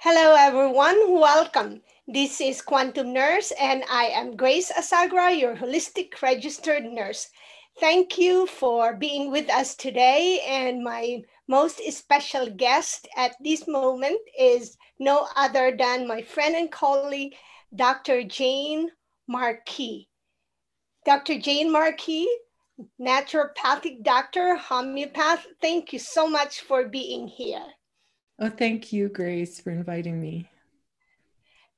Hello, everyone. Welcome. This is Quantum Nurse, and I am Grace Asagra, your holistic registered nurse. Thank you for being with us today. And my most special guest at this moment is no other than my friend and colleague, Dr. Jayne Marquis. Dr. Jayne Marquis, naturopathic doctor, homeopath, thank you so much for being here. Oh, thank you, Grace, for inviting me.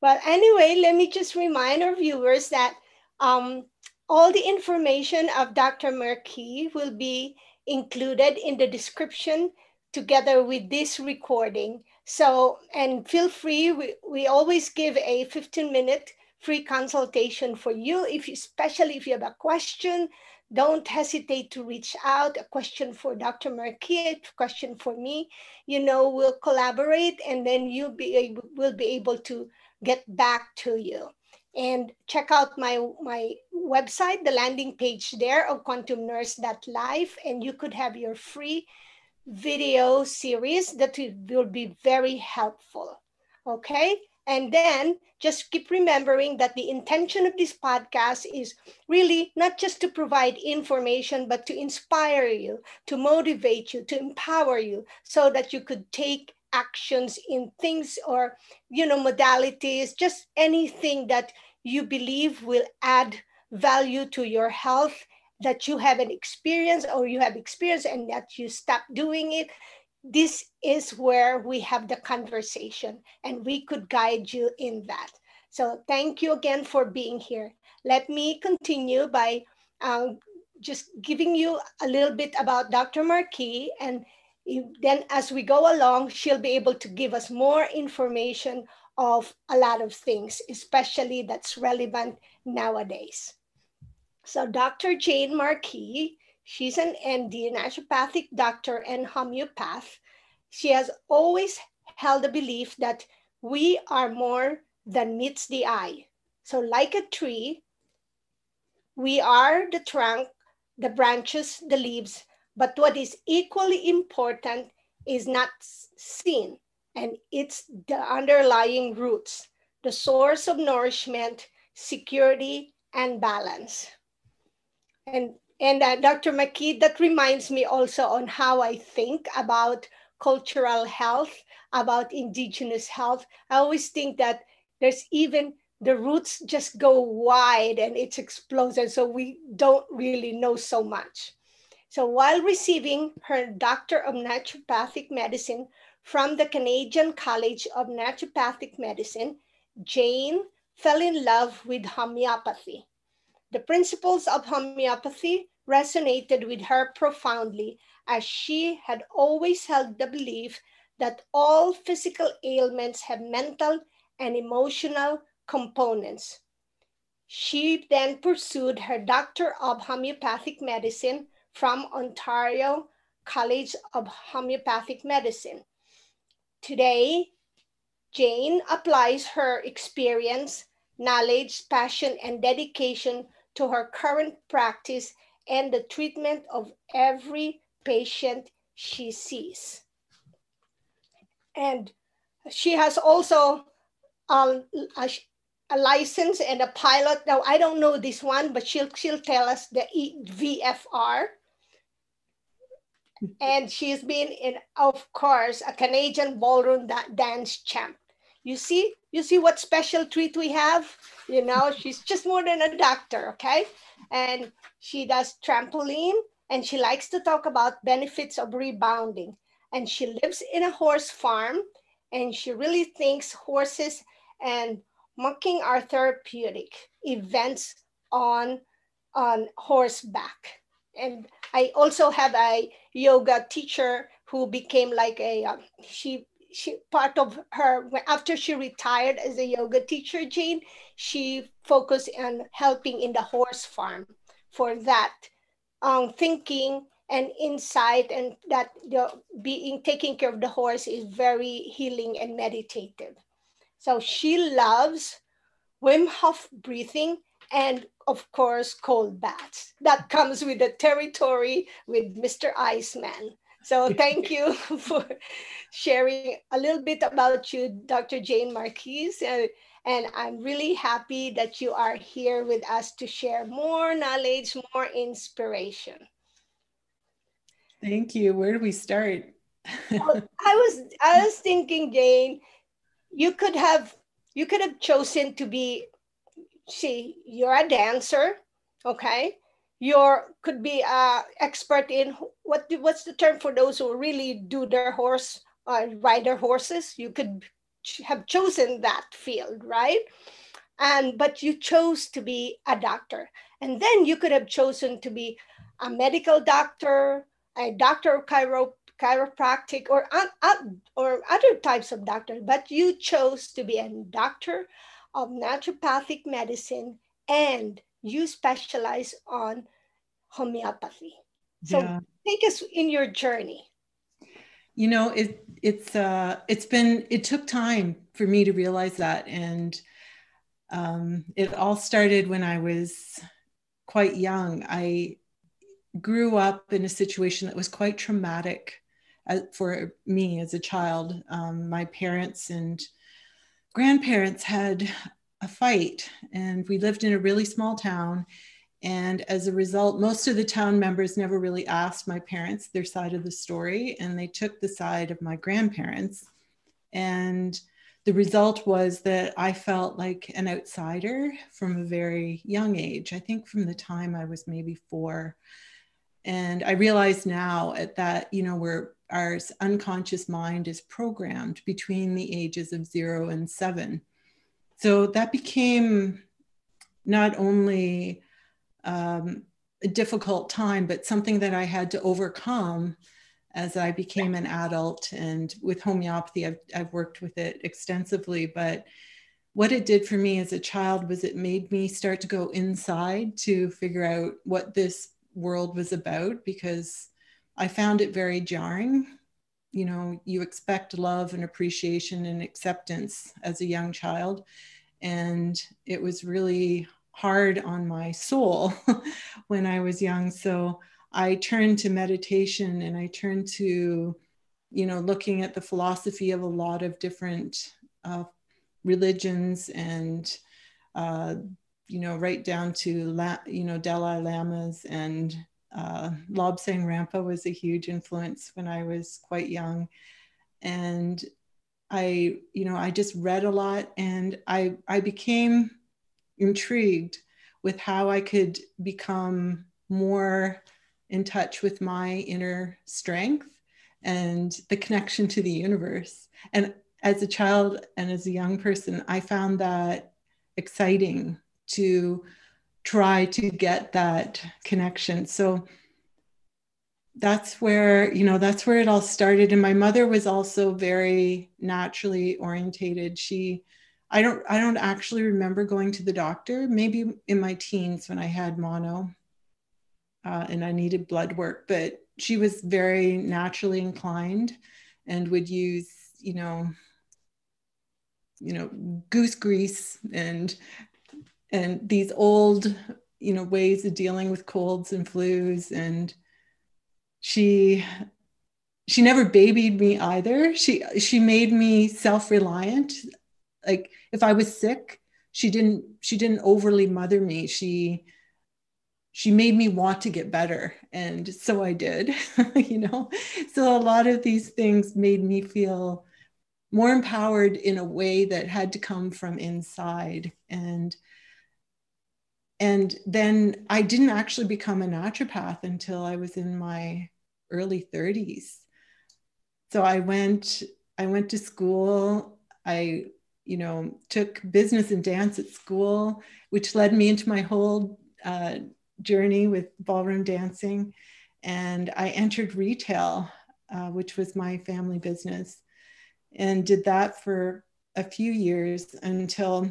Well, anyway, let me just remind our viewers that um, all the information of Dr. Marquis will be included in the description together with this recording. So, and feel free, we, we always give a 15 minute free consultation for you, if you, especially if you have a question, don't hesitate to reach out. A question for Dr. Marquis, a question for me. You know, we'll collaborate and then you'll be able, we'll be able to get back to you. And check out my, my website, the landing page there of quantumnurse.life, and you could have your free video series that will be very helpful. Okay. And then just keep remembering that the intention of this podcast is really not just to provide information, but to inspire you, to motivate you, to empower you so that you could take actions in things or, you know, modalities, just anything that you believe will add value to your health that you haven't experienced or you have experienced and that you stop doing it this is where we have the conversation and we could guide you in that. So thank you again for being here. Let me continue by um, just giving you a little bit about Dr. Marquis and then as we go along, she'll be able to give us more information of a lot of things, especially that's relevant nowadays. So Dr. Jayne Marquis She's an ND, naturopathic doctor and homeopath. She has always held the belief that we are more than meets the eye. So, like a tree, we are the trunk, the branches, the leaves, but what is equally important is not seen, and it's the underlying roots, the source of nourishment, security, and balance. And and uh, Dr. Marquis, that reminds me also on how I think about cultural health, about indigenous health. I always think that there's even the roots just go wide and it's explosive. So we don't really know so much. So while receiving her Doctor of Naturopathic Medicine from the Canadian College of Naturopathic Medicine, Jayne fell in love with homeopathy. The principles of homeopathy resonated with her profoundly as she had always held the belief that all physical ailments have mental and emotional components. She then pursued her Doctor of Homeopathic Medicine from Ontario College of Homeopathic Medicine. Today, Jayne applies her experience, knowledge, passion, and dedication to her current practice and the treatment of every patient she sees. And she has also um, a, a, license and a pilot. Now, I don't know this one, but she'll, she'll tell us the VFR. and she's been in, of course, a Canadian ballroom da- dance champ. You see, you see what special treat we have? You know, she's just more than a doctor, okay? And she does trampoline and she likes to talk about benefits of rebounding. And she lives in a horse farm and she really thinks horses and monkeying are therapeutic events on, on horseback. And I also have a yoga teacher who became like a, uh, she she part of her after she retired as a yoga teacher jane she focused on helping in the horse farm for that um, thinking and insight and that the being taking care of the horse is very healing and meditative. So she loves wim hof breathing and of course cold baths. That comes with the territory with mr iceman So thank you for sharing a little bit about you, Dr. Jayne Marquis. And, uh, and I'm really happy that you are here with us to share more knowledge, more inspiration. Thank you. Where do we start? well, I was I was thinking, Jane, you could have you could have chosen to be see, you're a dancer, okay? You're could be a expert in what what's the term for those who really do their horse uh, ride their horses? You could have chosen that field, right? And but you chose to be a doctor, and then you could have chosen to be a medical doctor, a doctor of chiro, chiropractic, or uh, uh, or other types of doctor. But you chose to be a doctor of naturopathic medicine and you specialize on homeopathy. So yeah. take us in your journey. You know, it it's uh it's been it took time for me to realize that and um it all started when I was quite young. I grew up in a situation that was quite traumatic uh, for me as a child. Um, my parents and grandparents had a fight, and we lived in a really small town. And as a result, most of the town members never really asked my parents their side of the story, and they took the side of my grandparents. And the result was that I felt like an outsider from a very young age. I think from the time I was maybe four. And I realize now at that, you know, we're our unconscious mind is programmed between the ages of zero and seven. So that became not only um, a difficult time, but something that I had to overcome as I became an adult. And with homeopathy, I've, I've worked with it extensively. But what it did for me as a child was it made me start to go inside to figure out what this world was about because I found it very jarring. You know, you expect love and appreciation and acceptance as a young child. And it was really hard on my soul when I was young. So I turned to meditation and I turned to, you know, looking at the philosophy of a lot of different uh, religions and, uh, you know, right down to, La- you know, Dalai Lamas and uh, Lobsang Rampa was a huge influence when I was quite young. And I, you know, I just read a lot and I, I became intrigued with how I could become more in touch with my inner strength and the connection to the universe. And as a child and as a young person, I found that exciting to try to get that connection. So that's where, you know, that's where it all started. And my mother was also very naturally orientated. She, I don't, I don't actually remember going to the doctor, maybe in my teens when I had mono uh, and I needed blood work, but she was very naturally inclined and would use, you know, you know, goose grease and and these old you know ways of dealing with colds and flus and she she never babied me either. She she made me self-reliant. Like if i was sick she didn't she didn't overly mother me. She she made me want to get better and so i did you know? So a lot of these things made me feel more empowered in a way that had to come from inside and and then I didn't actually become a naturopath until I was in my early 30s. So I went I went to school. I you know took business and dance at school, which led me into my whole uh, journey with ballroom dancing. And I entered retail, uh, which was my family business, and did that for a few years until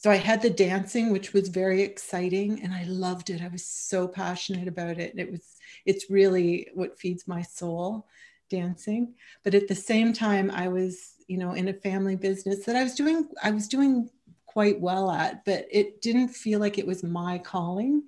so I had the dancing, which was very exciting, and I loved it. I was so passionate about it. It was, it's really what feeds my soul, dancing. But at the same time, I was, you know, in a family business that I was doing, I was doing quite well at, but it didn't feel like it was my calling.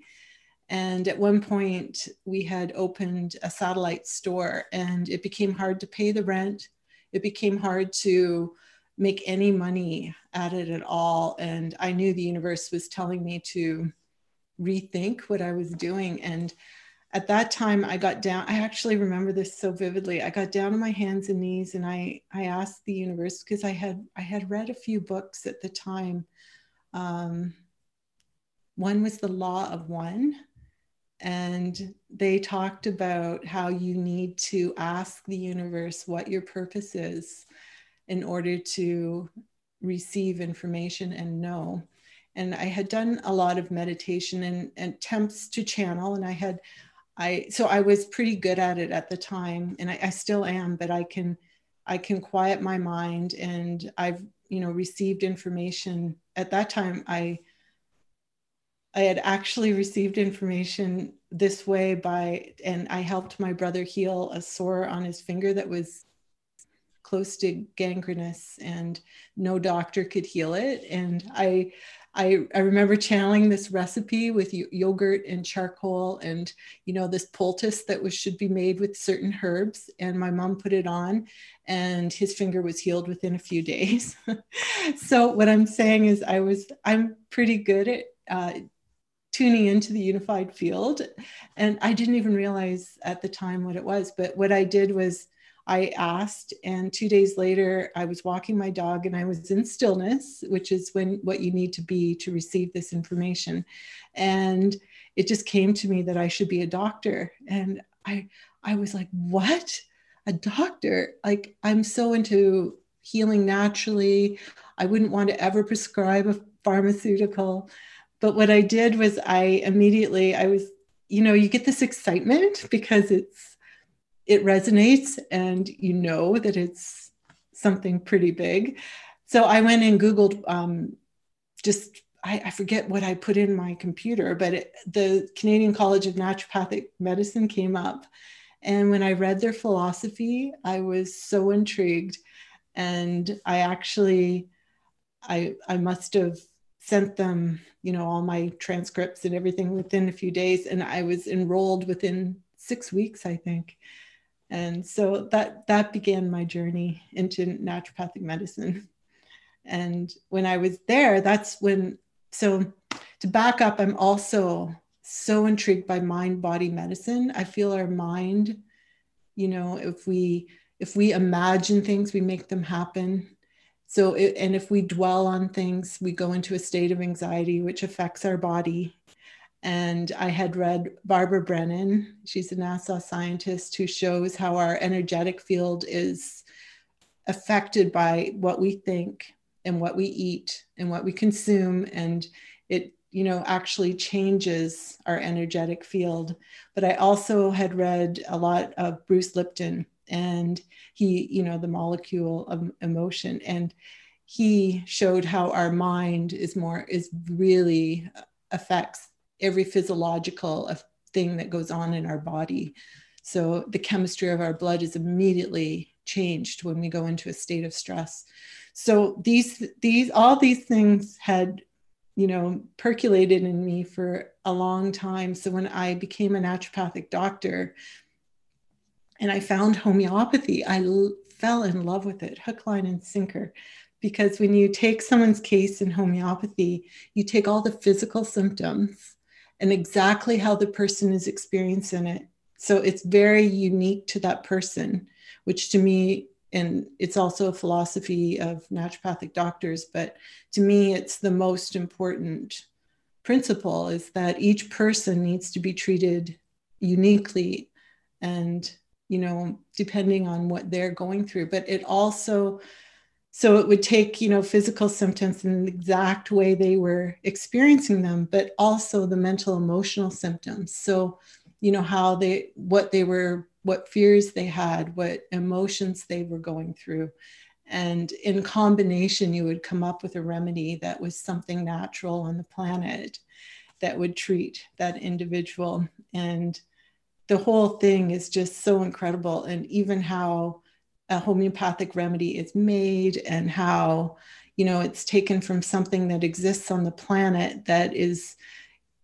And at one point, we had opened a satellite store, and it became hard to pay the rent. It became hard to make any money at it at all. And I knew the universe was telling me to rethink what I was doing. And at that time I got down, I actually remember this so vividly. I got down on my hands and knees and I I asked the universe because I had I had read a few books at the time. Um, one was the law of one and they talked about how you need to ask the universe what your purpose is in order to receive information and know. And I had done a lot of meditation and, and attempts to channel, and I had, I so I was pretty good at it at the time, and I, I still am. But I can, I can quiet my mind, and I've you know received information at that time. I I had actually received information this way by, and I helped my brother heal a sore on his finger that was close to gangrenous and no doctor could heal it. And I, I, I remember channeling this recipe with yogurt and charcoal and you know this poultice that was should be made with certain herbs. And my mom put it on and his finger was healed within a few days. So what i'm saying is i was i'm pretty good at uh, tuning into the unified field. And i didn't even realize at the time what it was. But what i did was I asked, and two days later, I was walking my dog and I was in stillness, which is when what you need to be to receive this information. And it just came to me that I should be a doctor. And I, I was like, what? A doctor? Like, I'm so into healing naturally. I wouldn't want to ever prescribe a pharmaceutical. But what I did was I immediately, I was, you know, you get this excitement because it's it resonates and you know that it's something pretty big. So I went and Googled um, just, I, I, forget what I put in my computer, but it, the Canadian College of Naturopathic Medicine came up. And when I read their philosophy, I was so intrigued. And I actually, I, I must have sent them, you know, all my transcripts and everything within a few days. And I was enrolled within six weeks, I think and so that that began my journey into naturopathic medicine. And when i was there that's when so to back up i'm also so intrigued by mind body medicine. I feel our mind you know if we if we imagine things we make them happen. So it, and if we dwell on things we go into a state of anxiety which affects our body and I had read Barbara Brennan, she's a NASA scientist who shows how our energetic field is affected by what we think and what we eat and what we consume. And it, you know, actually changes our energetic field. But I also had read a lot of Bruce Lipton and he, you know, the molecule of emotion. And he showed how our mind is more, is really uh, affects every physiological uh, thing that goes on in our body. So the chemistry of our blood is immediately changed when we go into a state of stress. So these these all these things had you know percolated in me for a long time. So when I became a naturopathic doctor and I found homeopathy, I l- fell in love with it, hook, line, and sinker. Because when you take someone's case in homeopathy, you take all the physical symptoms and exactly how the person is experiencing it. So it's very unique to that person, which to me, and it's also a philosophy of naturopathic doctors, but to me, it's the most important principle is that each person needs to be treated uniquely and you know depending on what they're going through but it also so it would take you know physical symptoms in the exact way they were experiencing them but also the mental emotional symptoms. So you know how they what they were what fears they had what emotions they were going through. And in combination you would come up with a remedy that was something natural on the planet that would treat that individual. And the whole thing is just so incredible. And even how a homeopathic remedy is made and how you know it's taken from something that exists on the planet that is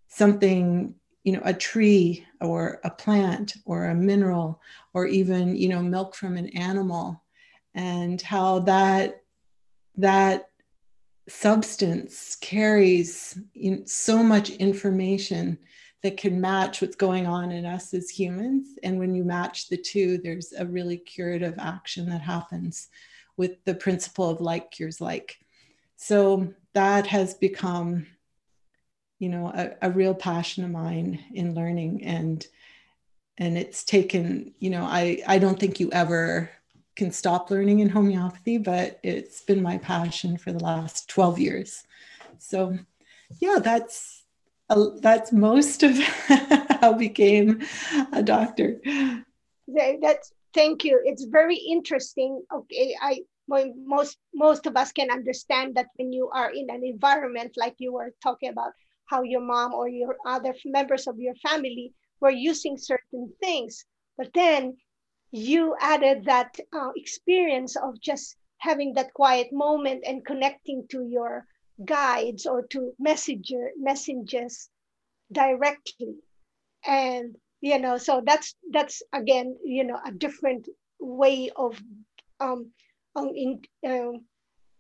something you know a tree or a plant or a mineral or even you know milk from an animal and how that that substance carries so much information that can match what's going on in us as humans. And when you match the two, there's a really curative action that happens with the principle of like cures like. So that has become, you know, a, a real passion of mine in learning. And and it's taken, you know, I, I don't think you ever can stop learning in homeopathy, but it's been my passion for the last 12 years. So yeah, that's that's most of how I became a doctor. That's thank you. It's very interesting. Okay, I most most of us can understand that when you are in an environment like you were talking about how your mom or your other members of your family were using certain things, but then you added that uh, experience of just having that quiet moment and connecting to your guides or to messenger messengers directly. And you know so that's that's again you know a different way of um, um in um,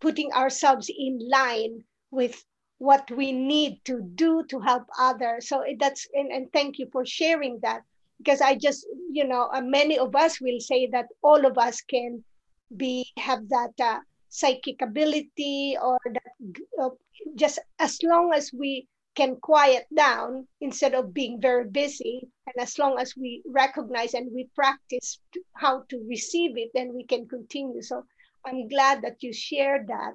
putting ourselves in line with what we need to do to help others. So that's and, and thank you for sharing that because i just you know uh, many of us will say that all of us can be have that uh, psychic ability or that uh, just as long as we can quiet down instead of being very busy and as long as we recognize and we practice how to receive it then we can continue. So i'm glad that you shared that.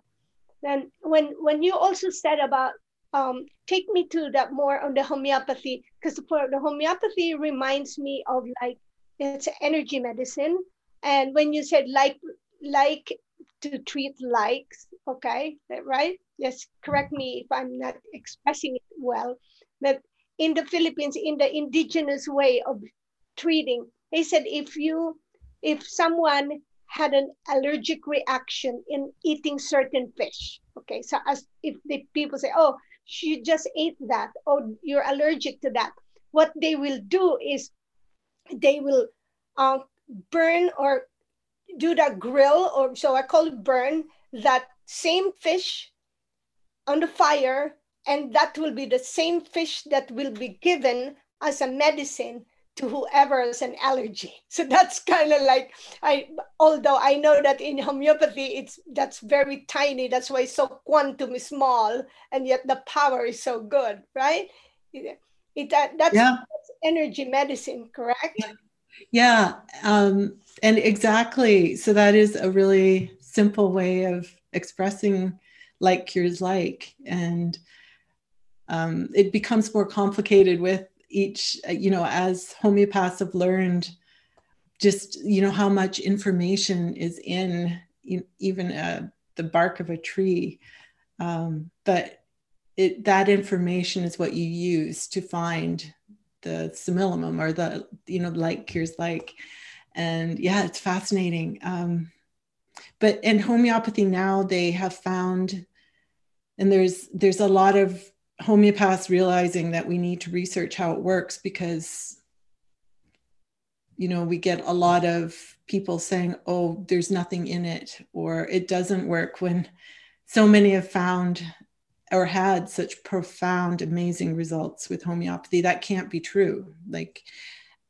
Then when when you also said about um, take me to that more on the homeopathy because for the homeopathy reminds me of like it's energy medicine. And when you said like like to treat likes okay? Right? Yes correct me if i'm not expressing it well but in the philippines in the indigenous way of treating they said if you if someone had an allergic reaction in eating certain fish okay? So as if the people say oh she just ate that or you're allergic to that what they will do is they will uh, burn or do the grill or so i call it burn that same fish on the fire and that will be the same fish that will be given as a medicine to whoever has an allergy. So that's kind of like i although i know that in homeopathy it's that's very tiny that's why it's so quantum small and yet the power is so good right? It, it that, that's, yeah. that's energy medicine correct? Yeah, yeah. Um, and exactly so that is a really simple way of expressing like cures like and um, it becomes more complicated with each you know as homeopaths have learned just you know how much information is in even uh, the bark of a tree um, but it that information is what you use to find the simillimum or the you know like cures like and yeah it's fascinating. Um, but in homeopathy now they have found and there's there's a lot of homeopaths realizing that we need to research how it works because you know we get a lot of people saying oh there's nothing in it or it doesn't work when so many have found or had such profound amazing results with homeopathy that can't be true like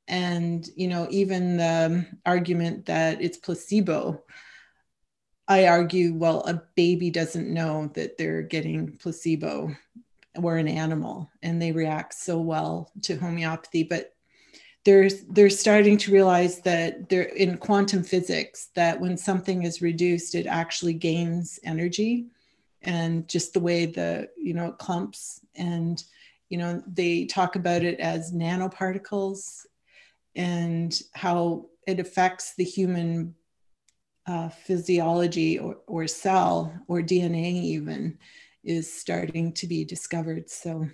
and you know even the um, argument that it's placebo I argue, well, a baby doesn't know that they're getting placebo or an animal, and they react so well to homeopathy. But they're they're starting to realize that they're in quantum physics that when something is reduced, it actually gains energy, and just the way the you know it clumps, and you know they talk about it as nanoparticles, and how it affects the human uh, physiology or, or cell or DNA even is starting to be discovered. So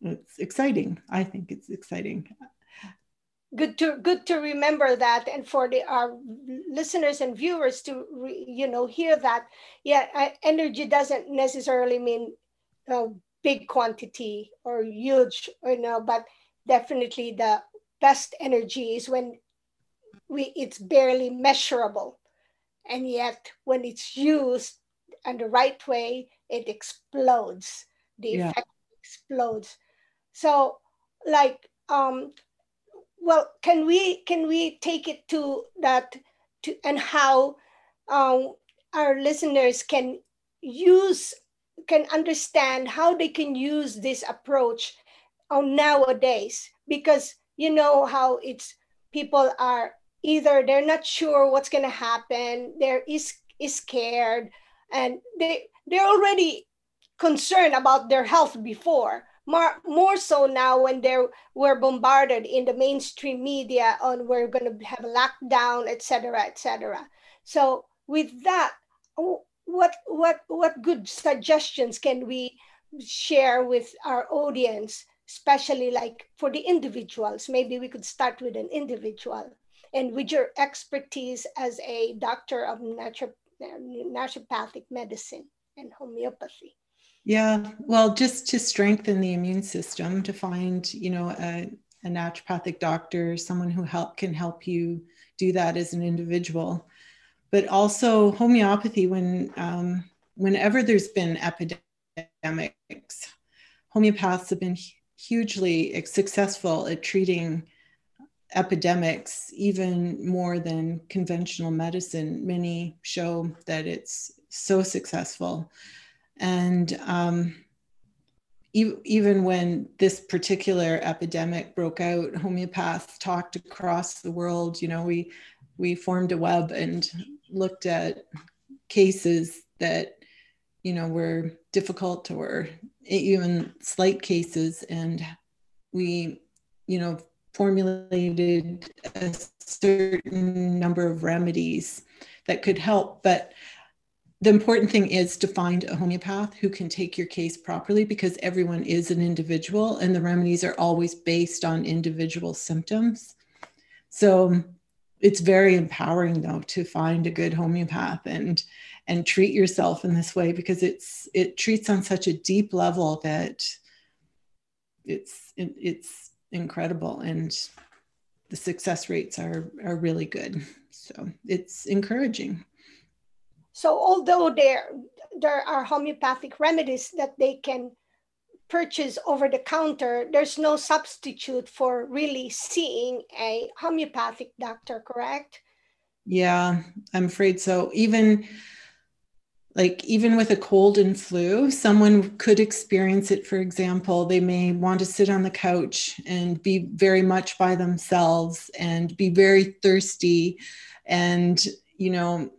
it's exciting. I think it's exciting. Good to good to remember that, and for the our listeners and viewers to re, you know hear that. Yeah, energy doesn't necessarily mean a big quantity or huge, you know, but definitely the best energy is when we it's barely measurable and yet when it's used in the right way it explodes the yeah. effect explodes so like um well can we can we take it to that to and how um, our listeners can use can understand how they can use this approach on nowadays? Because you know how it's people are either they're not sure what's going to happen they're is, is scared and they they're already concerned about their health before more, more so now when they were bombarded in the mainstream media on we're going to have a lockdown etc etc so with that what what what good suggestions can we share with our audience especially like for the individuals? Maybe we could start with an individual. And with your expertise as a doctor of natural, naturopathic medicine and homeopathy yeah well just to strengthen the immune system to find you know a, a naturopathic doctor someone who help can help you do that as an individual. But also homeopathy when um, whenever there's been epidemics homeopaths have been hugely successful at treating epidemics even more than conventional medicine. Many show that it's so successful and um, e- even when this particular epidemic broke out homeopaths talked across the world you know we we formed a web and looked at cases that you know were difficult or even slight cases. And we you know formulated a certain number of remedies that could help. But the important thing is to find a homeopath who can take your case properly because everyone is an individual and the remedies are always based on individual symptoms. So it's very empowering though to find a good homeopath and and treat yourself in this way because it's it treats on such a deep level that it's it, it's incredible and the success rates are are really good. So it's encouraging so although there there are homeopathic remedies that they can purchase over the counter, there's no substitute for really seeing a homeopathic doctor, correct? Yeah, I'm afraid so. Even like even with a cold and flu, someone could experience it. For example, they may want to sit on the couch and be very much by themselves and be very thirsty and you know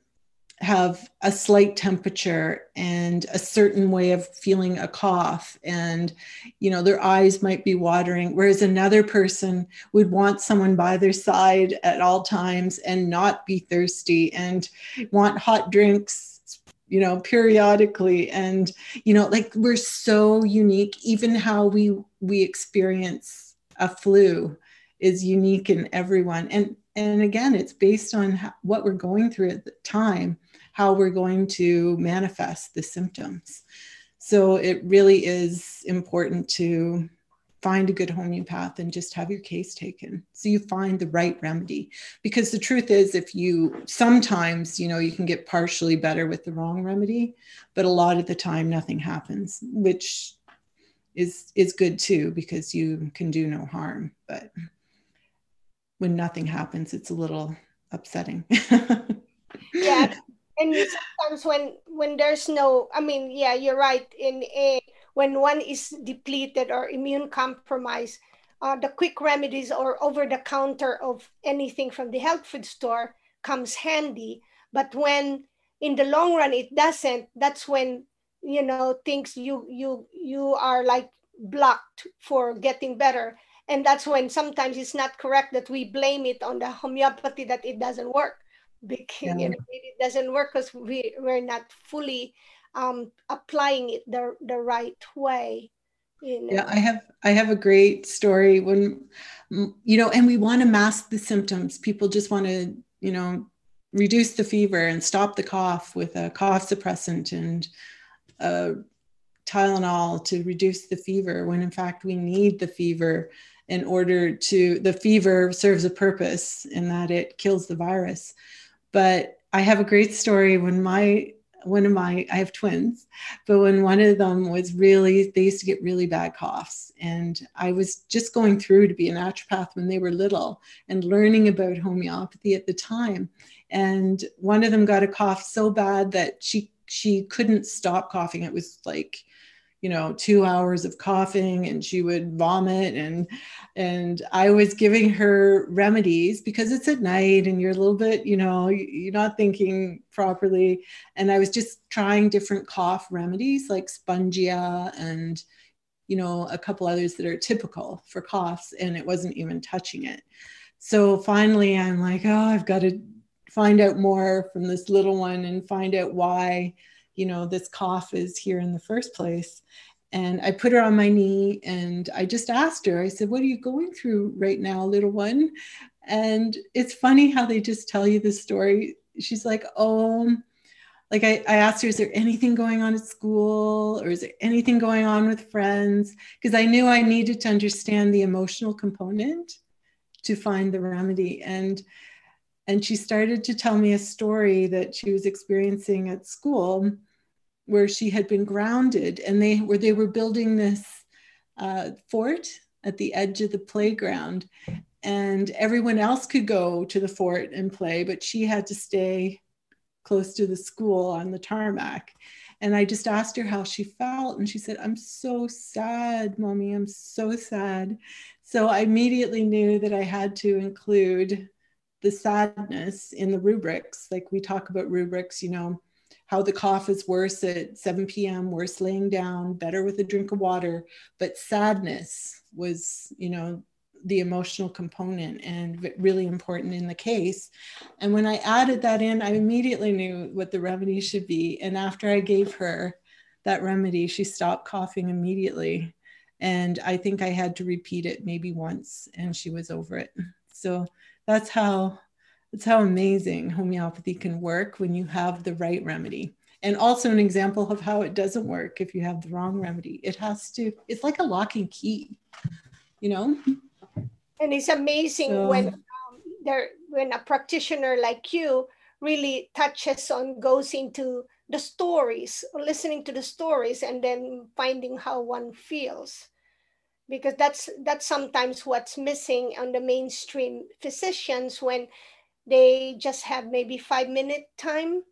have a slight temperature and a certain way of feeling a cough. And you know their eyes might be watering. Whereas another person would want someone by their side at all times and not be thirsty and want hot drinks you know periodically. And you know like we're so unique. Even how we we experience a flu is unique in everyone. And and again it's based on what we're going through at the time how we're going to manifest the symptoms. So it really is important to find a good homeopath and just have your case taken so you find the right remedy because the truth is if you sometimes you know you can get partially better with the wrong remedy but a lot of the time nothing happens which is is good too because you can do no harm but when nothing happens it's a little upsetting yeah and sometimes when when there's no i mean yeah you're right. In a when one is depleted or immune compromised uh, the quick remedies or over the counter of anything from the health food store comes handy. But when in the long run it doesn't that's when you know things you you you are like blocked for getting better. And that's when sometimes it's not correct that we blame it on the homeopathy that it doesn't work because yeah. you know, it doesn't work because we we're not fully um, applying it the the right way. You know? Yeah, I have I have a great story when you know, and we want to mask the symptoms. People just want to you know reduce the fever and stop the cough with a cough suppressant and uh, Tylenol to reduce the fever when in fact we need the fever in order to the fever serves a purpose in that it kills the virus but i have a great story when my one of my i have twins but when one of them was really they used to get really bad coughs. And i was just going through to be a naturopath when they were little and learning about homeopathy at the time. And one of them got a cough so bad that she she couldn't stop coughing. It was like you know two hours of coughing and she would vomit. And and i was giving her remedies because it's at night and you're a little bit you know you're not thinking properly. And i was just trying different cough remedies like spongia and you know a couple others that are typical for coughs and it wasn't even touching it. So finally i'm like oh i've got to find out more from this little one and find out why you know, this cough is here in the first place. And I put her on my knee and I just asked her, I said, What are you going through right now, little one? And it's funny how they just tell you the story. She's like, Oh, like I, I asked her, Is there anything going on at school or is there anything going on with friends? Because I knew I needed to understand the emotional component to find the remedy. And and she started to tell me a story that she was experiencing at school where she had been grounded and they were they were building this uh, fort at the edge of the playground. And everyone else could go to the fort and play but she had to stay close to the school on the tarmac. And i just asked her how she felt and she said i'm so sad mommy. I'm so sad. So i immediately knew that i had to include the sadness in the rubrics. Like we talk about rubrics, you know, how the cough is worse at 7 p.m., worse laying down, better with a drink of water. But sadness was, you know, the emotional component and really important in the case. And when I added that in, I immediately knew what the remedy should be. And after I gave her that remedy, she stopped coughing immediately. And I think I had to repeat it maybe once and she was over it. So that's how that's how amazing homeopathy can work when you have the right remedy. And also an example of how it doesn't work if you have the wrong remedy. It has to it's like a lock and key you know? And it's amazing so, when um, there when a practitioner like you really touches on goes into the stories or listening to the stories and then finding how one feels because that's that's sometimes what's missing on the mainstream physicians when they just have maybe five minute time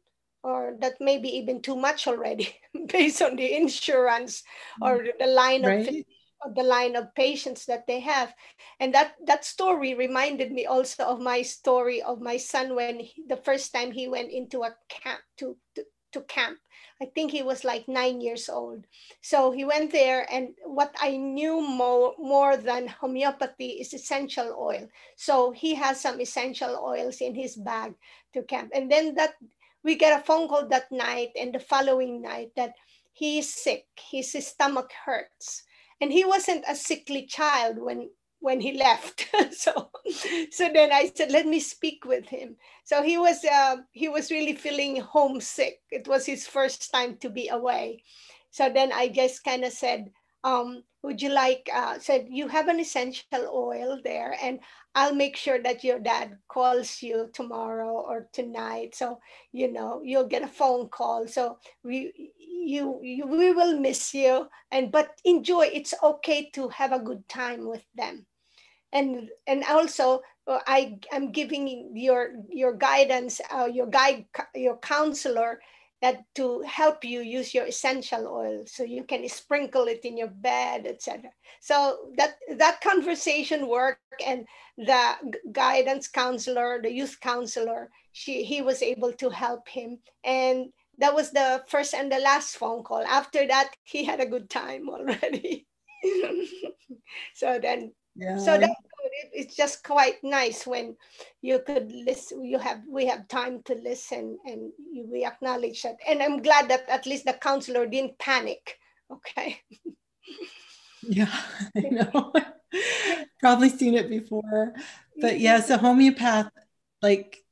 or that may be even too much already based on the insurance or mm. the line right. of the line of patients that they have and that that story reminded me also of my story of my son when he, the first time he went into a camp to, to to camp. I think he was like nine years old. So he went there, and what I knew more, more than homeopathy is essential oil. So he has some essential oils in his bag to camp. And then that we get a phone call that night and the following night that he's sick, his stomach hurts. And he wasn't a sickly child when when he left. so so then I said, let me speak with him. So he was uh, he was really feeling homesick. It was his first time to be away. So then I just kind of said, um, would you like uh, said you have an essential oil there and i'll make sure that your dad calls you tomorrow or tonight so you know you'll get a phone call so we you, you we will miss you and but enjoy it's okay to have a good time with them and and also uh, I am giving your your guidance, uh, your guide, your counselor, that to help you use your essential oil, so you can sprinkle it in your bed, etc. So that that conversation worked, and the guidance counselor, the youth counselor, she he was able to help him, and that was the first and the last phone call. After that, he had a good time already. so then yeah. so that it's just quite nice when you could listen you have we have time to listen and you, we acknowledge that. And i'm glad that at least the counselor didn't panic okay? Yeah i know. Probably seen it before. But yeah so homeopath like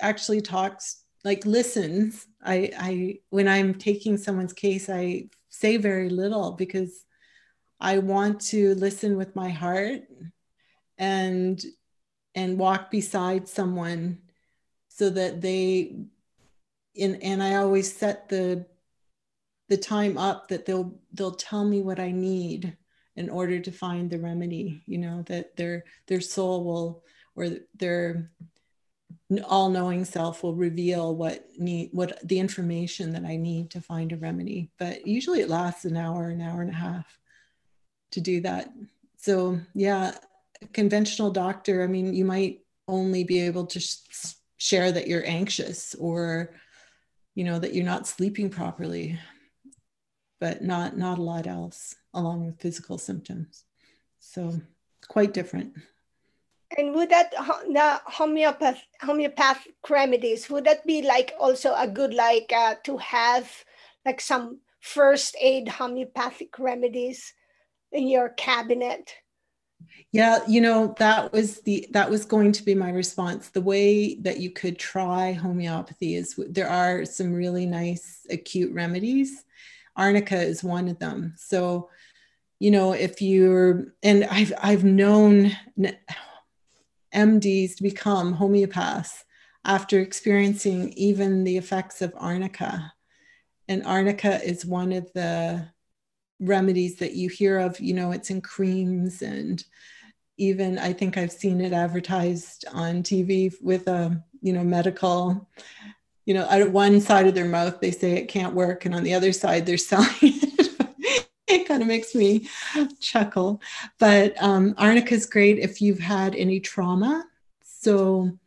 actually talks like listens. I i when i'm taking someone's case i say very little because I want to listen with my heart and and walk beside someone so that they in and I always set the the time up that they'll they'll tell me what I need in order to find the remedy you know that their their soul will or their all-knowing self will reveal what need what the information that I need to find a remedy. But usually it lasts an hour an hour and a half to do that. So yeah a conventional doctor I mean you might only be able to sh- share that you're anxious or you know that you're not sleeping properly but not not a lot else along with physical symptoms. So quite different. And would that the homeopath homeopathic remedies would that be like also a good like uh, to have like some first aid homeopathic remedies your cabinet? Yeah you know that was the that was going to be my response. The way that you could try homeopathy is there are some really nice acute remedies. Arnica is one of them. So you know if you're and i've i've known mds to become homeopaths after experiencing even the effects of arnica. And arnica is one of the remedies that you hear of you know it's in creams and even i think i've seen it advertised on tv with a you know medical you know, at one side of their mouth, they say it can't work. And on the other side, they're selling it. it kind of makes me chuckle. But um, arnica is great if you've had any trauma. So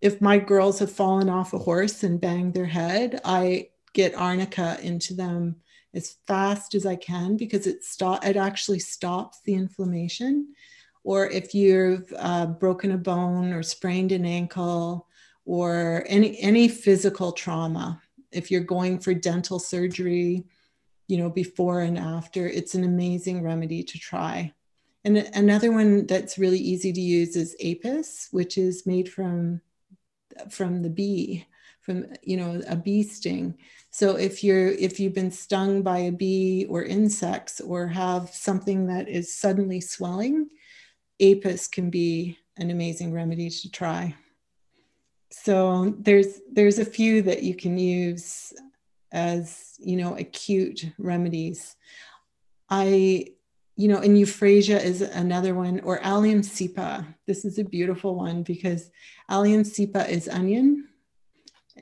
if my girls have fallen off a horse and banged their head, I get arnica into them as fast as I can because it stop it actually stops the inflammation. Or if you've uh, broken a bone or sprained an ankle, or any any physical trauma if you're going for dental surgery you know before and after it's an amazing remedy to try and another one that's really easy to use is apis which is made from from the bee from you know a bee sting so if you're if you've been stung by a bee or insects or have something that is suddenly swelling apis can be an amazing remedy to try. So there's there's a few that you can use as you know acute remedies. I you know and euphrasia is another one or allium cepa. This is a beautiful one because allium cepa is onion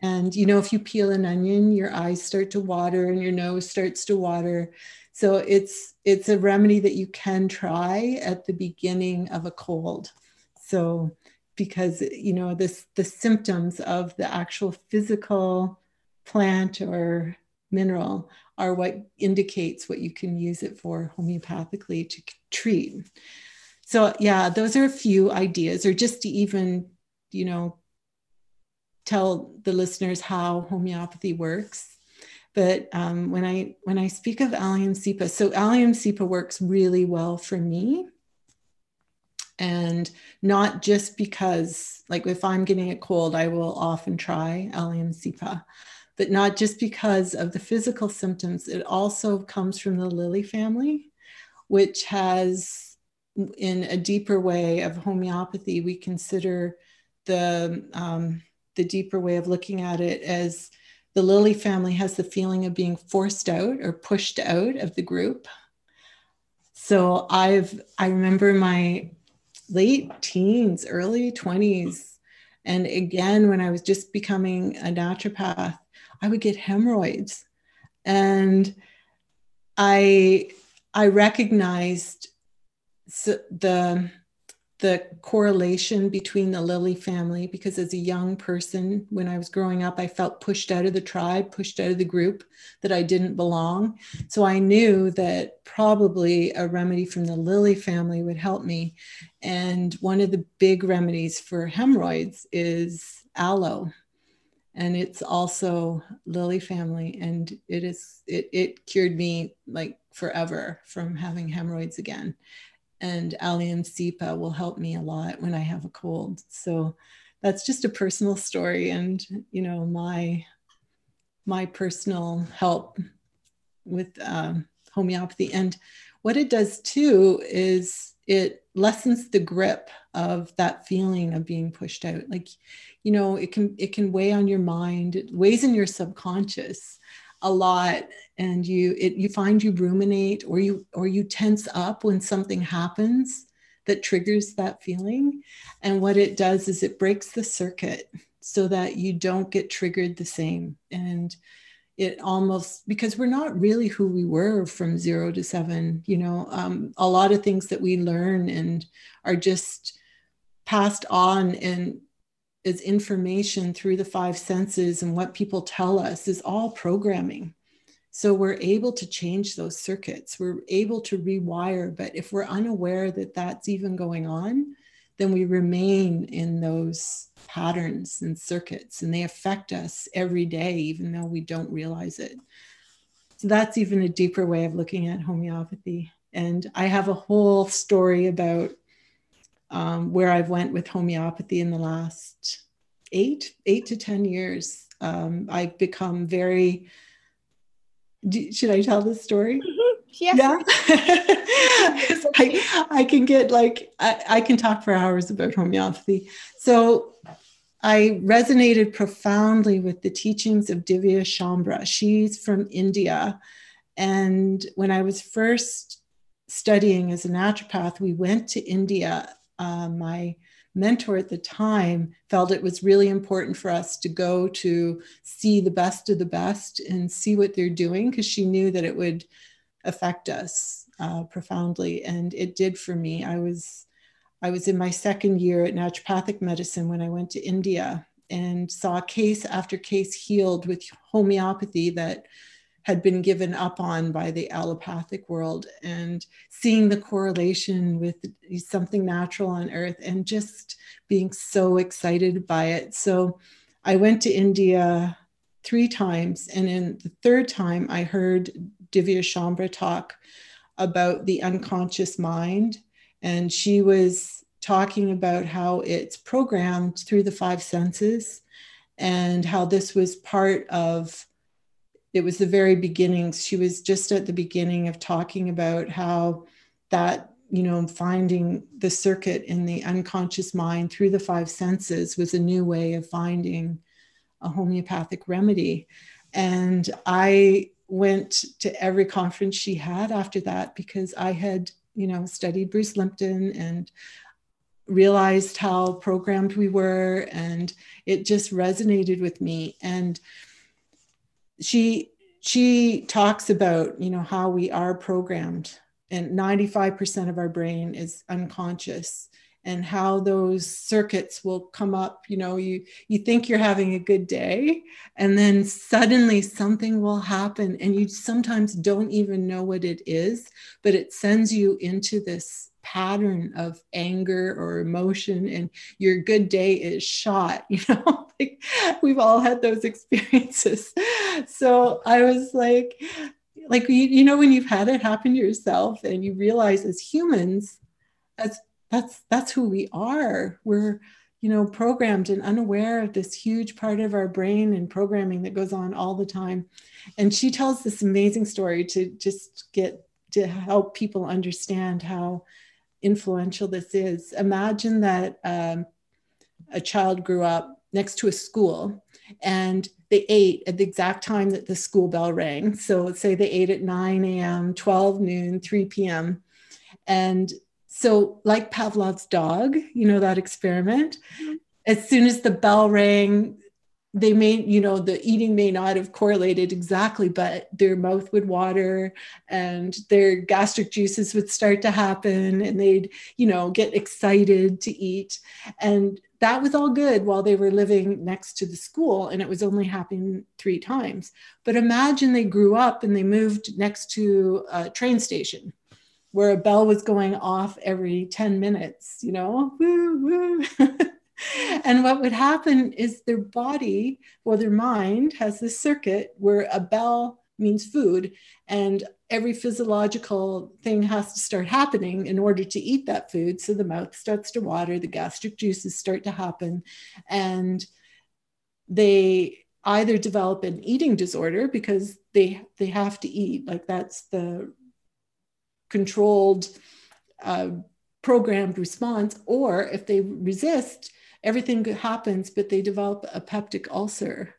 and you know if you peel an onion your eyes start to water and your nose starts to water. So it's it's a remedy that you can try at the beginning of a cold. So because you know this the symptoms of the actual physical plant or mineral are what indicates what you can use it for homeopathically to treat. So yeah those are a few ideas or just to even you know tell the listeners how homeopathy works. But um, when i when i speak of allium cepa so allium cepa works really well for me. And not just because like if i'm getting a cold i will often try allium cepa but not just because of the physical symptoms. It also comes from the lily family which has in a deeper way of homeopathy we consider the um, the deeper way of looking at it as the lily family has the feeling of being forced out or pushed out of the group so i've i remember my late teens, early 20s. And again, when I was just becoming a naturopath, I would get hemorrhoids. And I I recognized the the correlation between the Lily family because as a young person, when I was growing up, I felt pushed out of the tribe, pushed out of the group, that I didn't belong. So I knew that probably a remedy from the Lily family would help me. And one of the big remedies for hemorrhoids is aloe. And it's also Lily family. And it is it it cured me like forever from having hemorrhoids again and Allium Cepa will help me a lot when I have a cold. So that's just a personal story and you know my my personal help with um, homeopathy. And what it does too is it lessens the grip of that feeling of being pushed out. Like you know it can it can weigh on your mind it weighs in your subconscious a lot and you it you find you ruminate or you or you tense up when something happens that triggers that feeling. And what it does is it breaks the circuit so that you don't get triggered the same. And it almost because we're not really who we were from zero to seven you know um, a lot of things that we learn and are just passed on and as information through the five senses and what people tell us is all programming. So we're able to change those circuits. We're able to rewire but if we're unaware that that's even going on then we remain in those patterns and circuits and they affect us every day even though we don't realize it. So that's even a deeper way of looking at homeopathy. And i have a whole story about um, where i've went with homeopathy in the last eight eight to ten years um, i've become very should i tell this story mm-hmm. Yes. Yeah. I, I can get like, I, I can talk for hours about homeopathy. So I resonated profoundly with the teachings of Divya Chhabra. She's from India. And when I was first studying as a naturopath, we went to India. Uh, my mentor at the time felt it was really important for us to go to see the best of the best and see what they're doing because she knew that it would affect us uh, profoundly, and it did for me. I was I was in my second year at naturopathic medicine when I went to India and saw case after case healed with homeopathy that had been given up on by the allopathic world and seeing the correlation with something natural on earth and just being so excited by it. So I went to India three times. And in the third time, I heard Divya Chhabra talk about the unconscious mind. And she was talking about how it's programmed through the five senses and how this was part of it was the very beginnings she was just at the beginning of talking about how that you know finding the circuit in the unconscious mind through the five senses was a new way of finding a homeopathic remedy. And i went to every conference she had after that because I had, you know, studied Bruce Lipton and realized how programmed we were and it just resonated with me. And she she talks about you know how we are programmed and 95% of our brain is unconscious and how those circuits will come up you know you you think you're having a good day and then suddenly something will happen and you sometimes don't even know what it is but it sends you into this pattern of anger or emotion and your good day is shot you know? Like we've all had those experiences. So i was like like you, you know when you've had it happen to yourself and you realize as humans as that's that's who we are. We're you know programmed and unaware of this huge part of our brain and programming that goes on all the time. And she tells this amazing story to just get to help people understand how influential this is imagine that um, a child grew up next to a school and they ate at the exact time that the school bell rang. So let's say they ate at 9 a.m 12 noon 3 p.m and so, like Pavlov's dog, you know, that experiment, mm-hmm. as soon as the bell rang, they may, you know, the eating may not have correlated exactly, but their mouth would water and their gastric juices would start to happen and they'd, you know, get excited to eat. And that was all good while they were living next to the school and it was only happening three times. But imagine they grew up and they moved next to a train station where a bell was going off every 10 minutes, you know, woo, woo. and what would happen is their body or their mind has this circuit where a bell means food and every physiological thing has to start happening in order to eat that food. So the mouth starts to water the gastric juices start to happen and they either develop an eating disorder because they they have to eat like that's the controlled uh, programmed response, or if they resist, everything happens, but they develop a peptic ulcer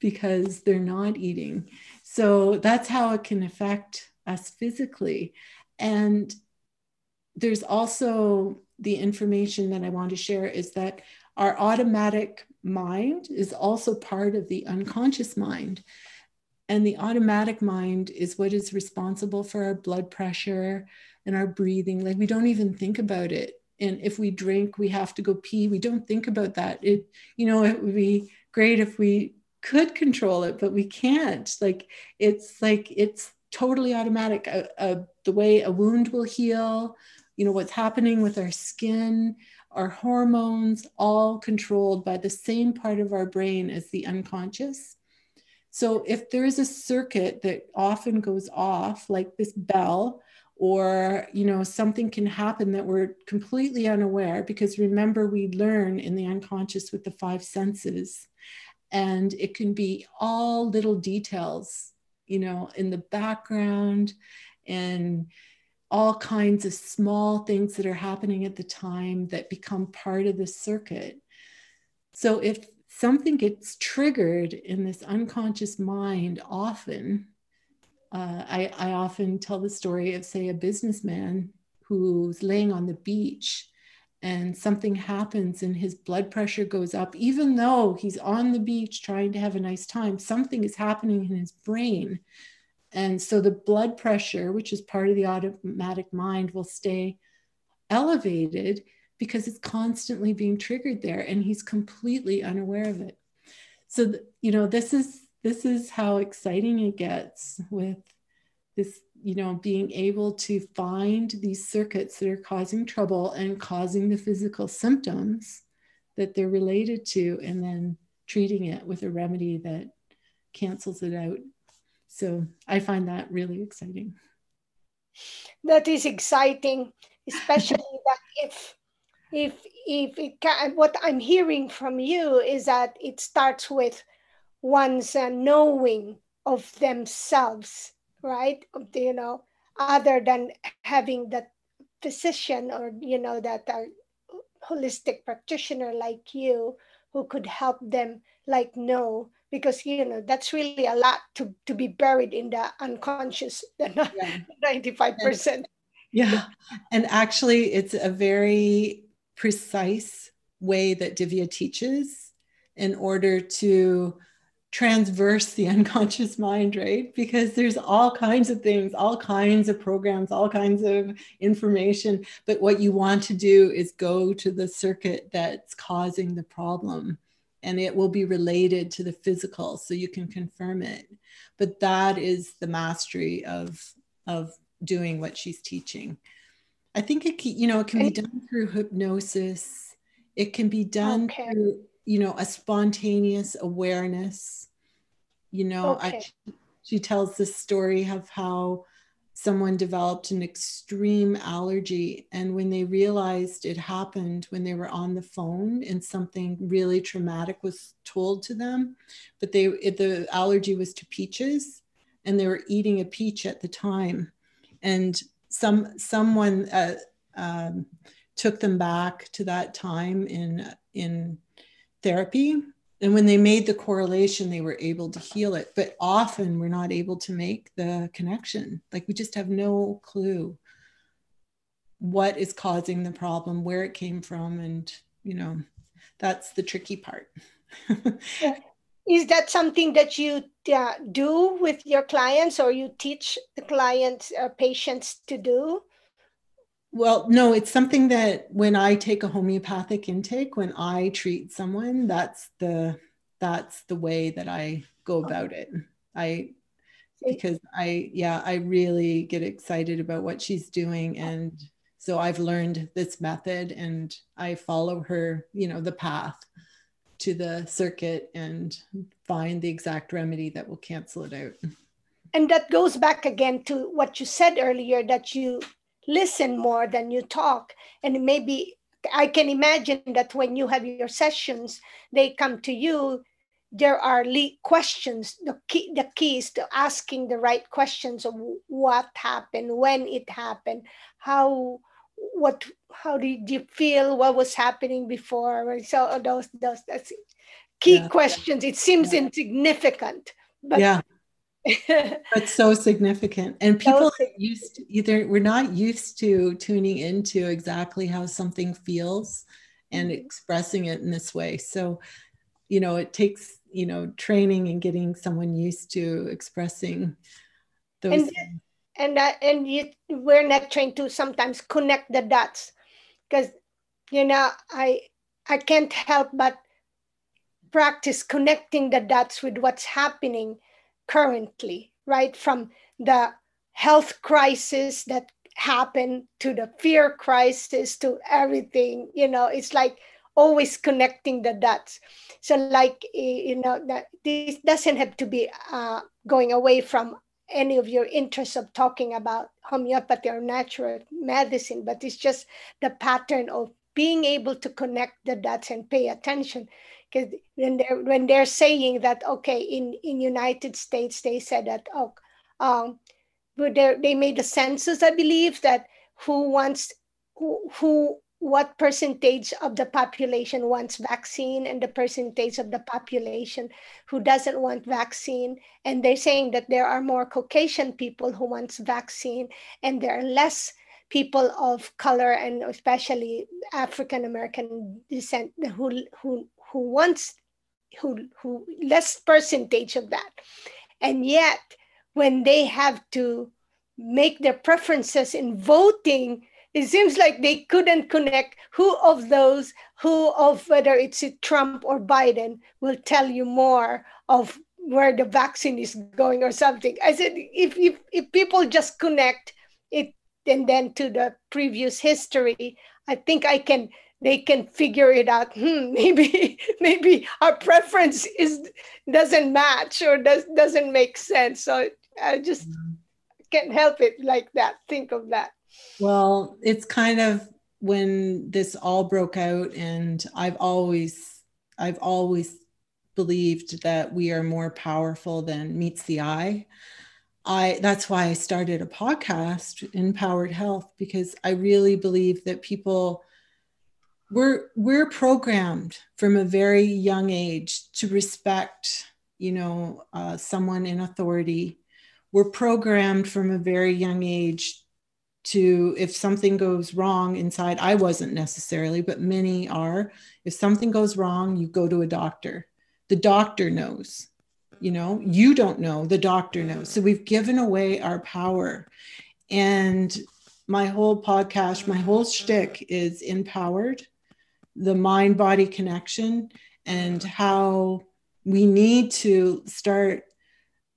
because they're not eating. So that's how it can affect us physically. And there's also the information that I want to share is that our automatic mind is also part of the unconscious mind. And the automatic mind is what is responsible for our blood pressure and our breathing. Like we don't even think about it. And if we drink, we have to go pee. We don't think about that. It, you know, it would be great if we could control it, but we can't. Like it's like it's totally automatic. Uh, uh, the way a wound will heal, you know, what's happening with our skin, our hormones, all controlled by the same part of our brain as the unconscious. So if there is a circuit that often goes off, like this bell, or you know something can happen that we're completely unaware because remember we learn in the unconscious with the five senses and it can be all little details you know in the background and all kinds of small things that are happening at the time that become part of the circuit. So if something gets triggered in this unconscious mind, often, uh, I, I often tell the story of, say, a businessman who's laying on the beach and something happens and his blood pressure goes up, even though he's on the beach trying to have a nice time, something is happening in his brain and so the blood pressure, which is part of the automatic mind, will stay elevated because it's constantly being triggered there and he's completely unaware of it. So you know this is this is how exciting it gets with this you know being able to find these circuits that are causing trouble and causing the physical symptoms that they're related to and then treating it with a remedy that cancels it out so I find that really exciting. That is exciting, especially that if if if it can, what I'm hearing from you is that it starts with one's uh, knowing of themselves, right? You know, other than having that physician or you know that uh, holistic practitioner like you who could help them like know because you know that's really a lot to to be buried in the unconscious the yeah. 95% yeah and actually it's a very precise way that divya teaches in order to transverse the unconscious mind right? Because there's all kinds of things all kinds of programs all kinds of information. But what you want to do is go to the circuit that's causing the problem and it will be related to the physical so you can confirm it. But that is the mastery of of doing what she's teaching. I think it can, you know it can be done through hypnosis. It can be done okay. through you know a spontaneous awareness you know okay. I, she tells the story of how someone developed an extreme allergy. And when they realized it happened when they were on the phone and something really traumatic was told to them, but they the allergy was to peaches and they were eating a peach at the time. And some someone uh, um, took them back to that time in in therapy. And when they made the correlation they were able to heal it. But often we're not able to make the connection. Like we just have no clue what is causing the problem where it came from and you know that's the tricky part. Is that something that you uh, do with your clients or you teach the clients or uh, patients to do well, no, it's something that when I take a homeopathic intake, when I treat someone, that's the that's the way that I go about it. I because I yeah, I really get excited about what she's doing and so I've learned this method and I follow her, you know, the path to the circuit and find the exact remedy that will cancel it out. And that goes back again to what you said earlier that you listen more than you talk. And maybe I can imagine that when you have your sessions, they come to you. There are questions. The key, the key is to asking the right questions of what happened, when it happened, how, what how did you feel what was happening before so those those that's key yeah. questions it seems yeah. insignificant but yeah but so significant. And people so used to either we're not used to tuning into exactly how something feels and mm-hmm. expressing it in this way. So you know it takes you know training and getting someone used to expressing those and, and uh, and you, we're not trained to sometimes connect the dots because you know i i can't help but practice connecting the dots with what's happening currently right from the health crisis that happened to the fear crisis to everything you know it's like always connecting the dots so like you know that this doesn't have to be uh, going away from any of your interests of talking about homeopathy or natural medicine, but it's just the pattern of being able to connect the dots and pay attention. Because when they're when they're saying that, okay, in in United States they said that, oh, um, they made a census, I believe, that who wants who who what percentage of the population wants vaccine and the percentage of the population who doesn't want vaccine. And they're saying that there are more caucasian people who wants vaccine and there are less people of color and especially african american descent who who who wants who who less percentage of that and yet when they have to make their preferences in voting it seems like they couldn't connect who of those, who of whether it's Trump or Biden will tell you more of where the vaccine is going or something. I said, if, if, if people just connect it and then to the previous history, I think I can they can figure it out hmm, maybe maybe our preference is doesn't match or does doesn't make sense so i just mm-hmm. can't help it like that think of that well, it's kind of when this all broke out, and I've always, I've always believed that we are more powerful than meets the eye. I that's why I started a podcast, INpowered Health, because I really believe that people we're we're programmed from a very young age to respect, you know, uh, someone in authority. We're programmed from a very young age to if something goes wrong inside i wasn't necessarily but many are if something goes wrong you go to a doctor. The doctor knows you know you don't know the doctor knows. So we've given away our power. And my whole podcast my whole shtick is empowered the mind body connection and how we need to start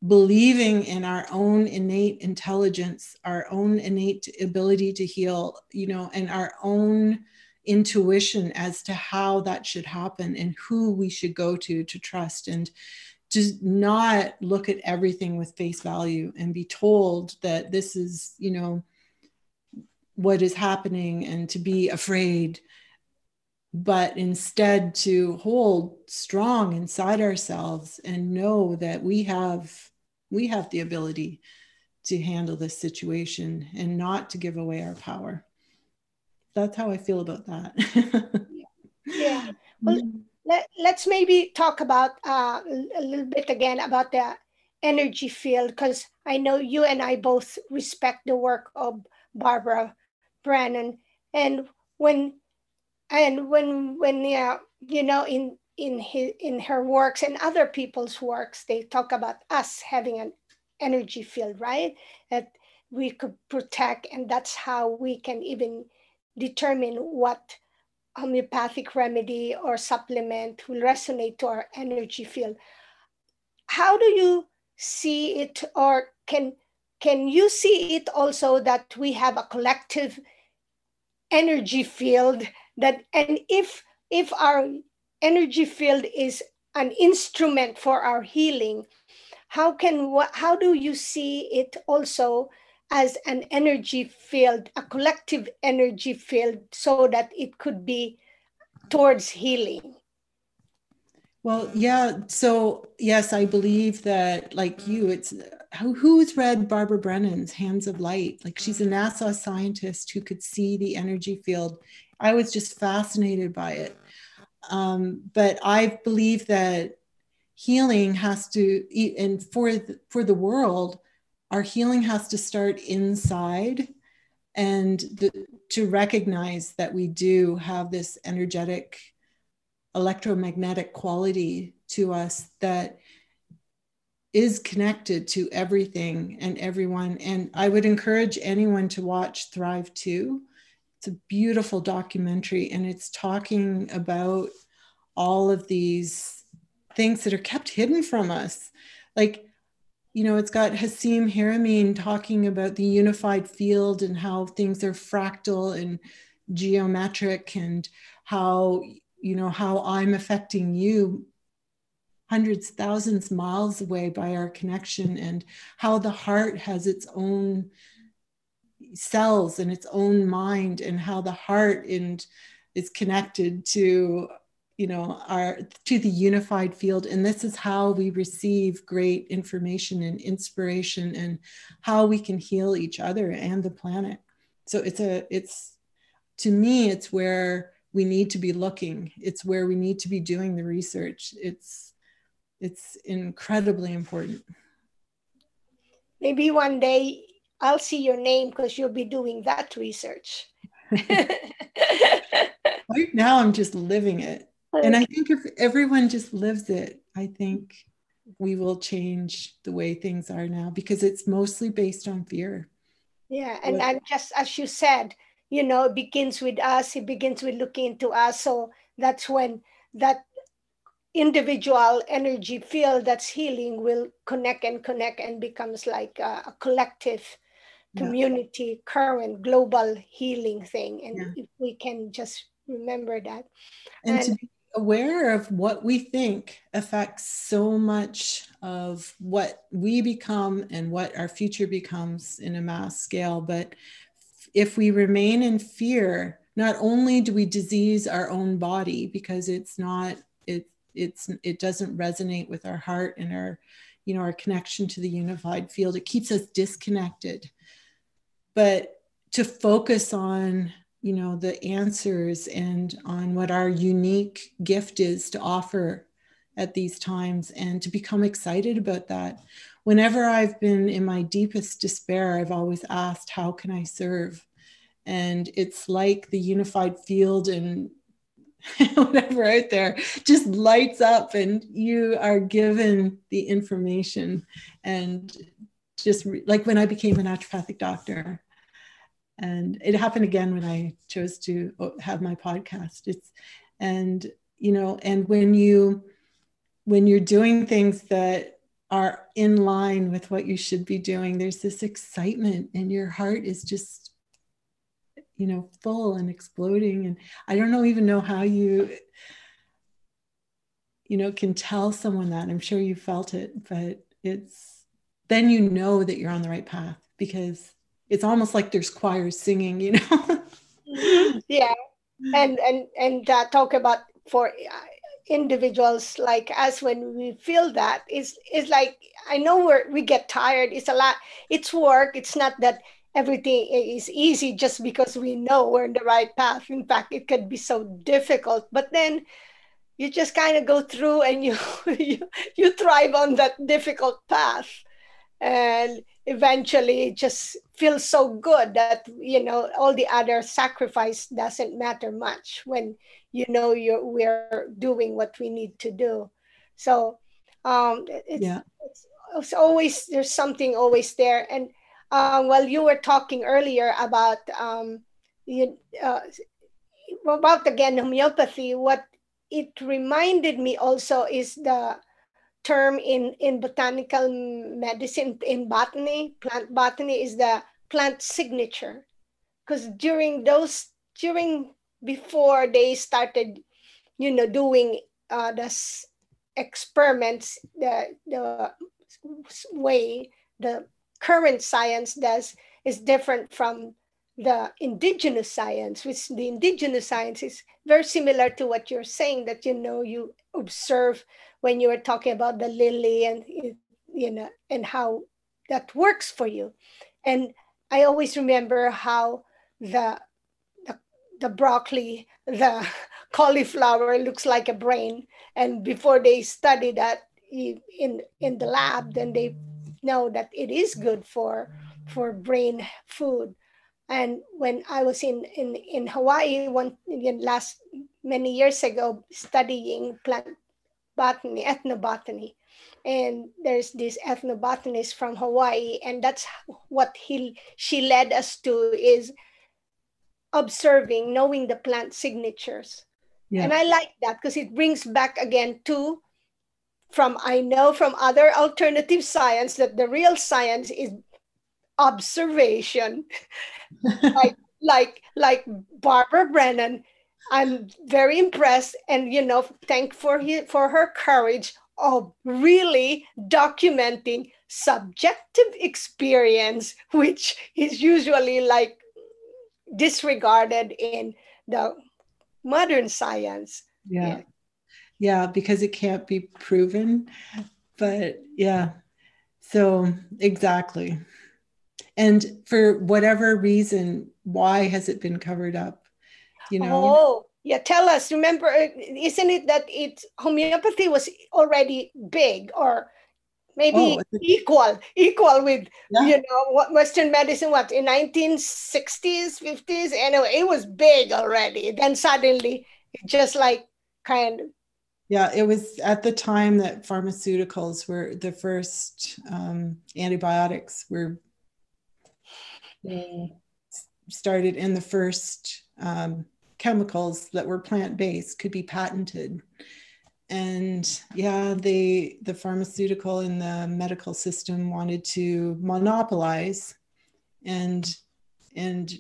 believing in our own innate intelligence, our own innate ability to heal, you know, and our own intuition as to how that should happen and who we should go to to trust and just not look at everything with face value and be told that this is, you know, what is happening and to be afraid but instead to hold strong inside ourselves and know that we have we have the ability to handle this situation and not to give away our power. That's how I feel about that. yeah. Well, mm-hmm. let, let's maybe talk about uh, a little bit again about the energy field because I know you and I both respect the work of Barbara Brennan. And when and when when yeah, you know in in his, in her works and other people's works, they talk about us having an energy field, right? That we could protect, and that's how we can even determine what homeopathic remedy or supplement will resonate to our energy field. How do you see it, or can can you see it also that we have a collective energy field that, and if if our energy field is an instrument for our healing how can how do you see it also as an energy field a collective energy field so that it could be towards healing? Well yeah so yes i believe that like you it's who's read Barbara Brennan's Hands of Light? Like she's a NASA scientist who could see the energy field. I was just fascinated by it. Um, but I believe that healing has to, and for the, for the world, our healing has to start inside and the, to recognize that we do have this energetic electromagnetic quality to us that is connected to everything and everyone. And I would encourage anyone to watch Thrive 2. It's a beautiful documentary and it's talking about all of these things that are kept hidden from us. Like, you know, it's got Nassim Haramein talking about the unified field and how things are fractal and geometric and how, you know, how I'm affecting you hundreds, thousands miles away by our connection, and how the heart has its own cells and its own mind, and how the heart and is connected to you know our to the unified field. And this is how we receive great information and inspiration and how we can heal each other and the planet. So it's a it's to me it's where we need to be looking. It's where we need to be doing the research. It's it's incredibly important. Maybe one day I'll see your name because you'll be doing that research. right now, I'm just living it. And I think if everyone just lives it, I think we will change the way things are now because it's mostly based on fear. Yeah. And, and just as you said, you know, it begins with us, it begins with looking into us. So that's when that individual energy field that's healing will connect and connect and becomes like a, a collective community yeah. current global healing thing and yeah. if we can just remember that and, and, to be aware of what we think affects so much of what we become and what our future becomes in a mass scale but if we remain in fear not only do we disease our own body because it's not it it's it doesn't resonate with our heart and our you know our connection to the unified field. It keeps us disconnected. But to focus on you know the answers and on what our unique gift is to offer at these times and to become excited about that. Whenever i've been in my deepest despair i've always asked how can i serve? And it's like the unified field and whatever out there just lights up and you are given the information and just re- like when i became a naturopathic doctor. And it happened again when i chose to uh, have my podcast. It's and you know and when you when you're doing things that are in line with what you should be doing there's this excitement and your heart is just you know full and exploding. And i don't know even know how you you know can tell someone that. I'm sure you felt it but it's then you know that you're on the right path because it's almost like there's choirs singing you know? Yeah. And and and uh, talk about for uh, individuals like us when we feel that is is like i know we're we get tired. It's a lot it's work. It's not that everything is easy just because we know we're in the right path. In fact, it could be so difficult, but then you just kind of go through and you, you you thrive on that difficult path and eventually it just feels so good that you know all the other sacrifice doesn't matter much when you know you're we're doing what we need to do so um it's, yeah. it's, it's always there's something always there and uh, well, you were talking earlier about um, you, uh, about again homeopathy. What it reminded me also is the term in in botanical medicine in botany. Plant botany is the plant signature, because during those during before they started, you know, doing uh, the experiments the the way the current science does is different from the indigenous science, which the indigenous science is very similar to what you're saying that you know you observe when you were talking about the lily and you know and how that works for you. And I always remember how the the, the broccoli, the cauliflower looks like a brain. And before they study that in in the lab, then they know that it is good for for brain food. And when I was in in in Hawaii one last many years ago studying plant botany, ethnobotany, and there's this ethnobotanist from Hawaii, and that's what he she led us to is observing, knowing the plant signatures. Yeah. And I like that because it brings back again to from I know from other alternative science that the real science is observation. like like like Barbara Brennan, I'm very impressed and you know thank for his, for her courage of really documenting subjective experience, which is usually like disregarded in the modern science. Yeah. yeah. Yeah, because it can't be proven. But yeah. So exactly. And for whatever reason, why has it been covered up? You know? Oh, yeah. Tell us. Remember, uh, isn't it that it homeopathy was already big or maybe oh, equal equal with yeah. you know what western medicine what in 1960s 50s anyway it was big already then suddenly it just like kind of yeah it was at the time that pharmaceuticals were the first um, antibiotics were started in the first um, chemicals that were plant-based could be patented. And yeah they the pharmaceutical and the medical system wanted to monopolize and and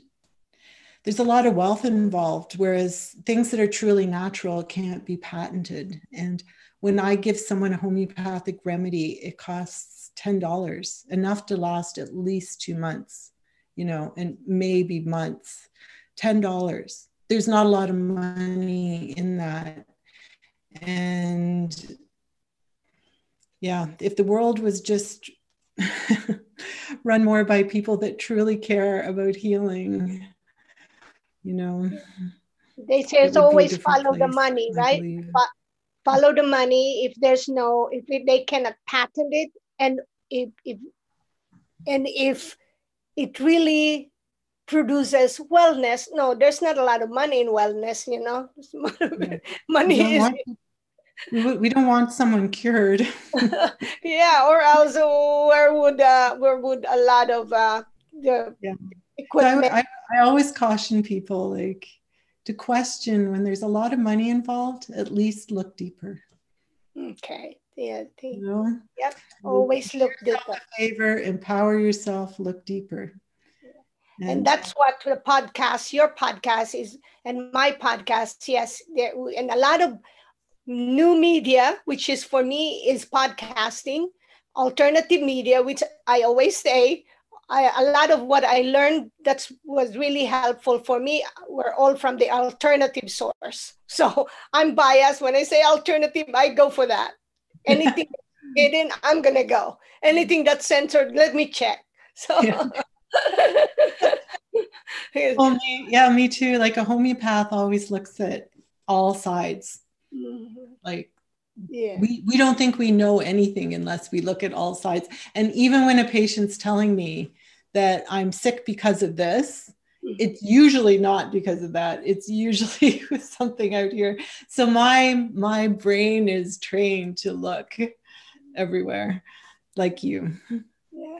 there's a lot of wealth involved whereas things that are truly natural can't be patented. And when i give someone a homeopathic remedy it costs $10 enough to last at least two months you know and maybe months. $10 there's not a lot of money in that. And yeah, if the world was just run more by people that truly care about healing, you know. They say it's always follow place, the money, right? But follow the money. If there's no, if they cannot patent it, and if, if and if it really produces wellness, no, there's not a lot of money in wellness. You know, money is. Want, we don't want someone cured. yeah, or else where would uh, where would a lot of uh, the yeah. Equipment? I, I, I always caution people like to question when there's a lot of money involved. At least look deeper. Okay. Yeah. you know? Yep. Always look deeper. favor, empower yourself. Look deeper. And, and that's what the podcast, your podcast is, and my podcast. Yes, there, and a lot of new media, which is for me is podcasting, alternative media, which I always say, I, a lot of what I learned that was really helpful for me were all from the alternative source. So I'm biased when I say alternative, I go for that. Anything hidden, I'm gonna go. Anything that's censored, let me check. So. Yeah. well, me, yeah, me too. Like a homeopath always looks at all sides Mm-hmm. Like yeah. we, we don't think we know anything unless we look at all sides. And even when a patient's telling me that I'm sick because of this, mm-hmm. it's usually not because of that. It's usually something out here. So my my brain is trained to look everywhere like you. Yeah.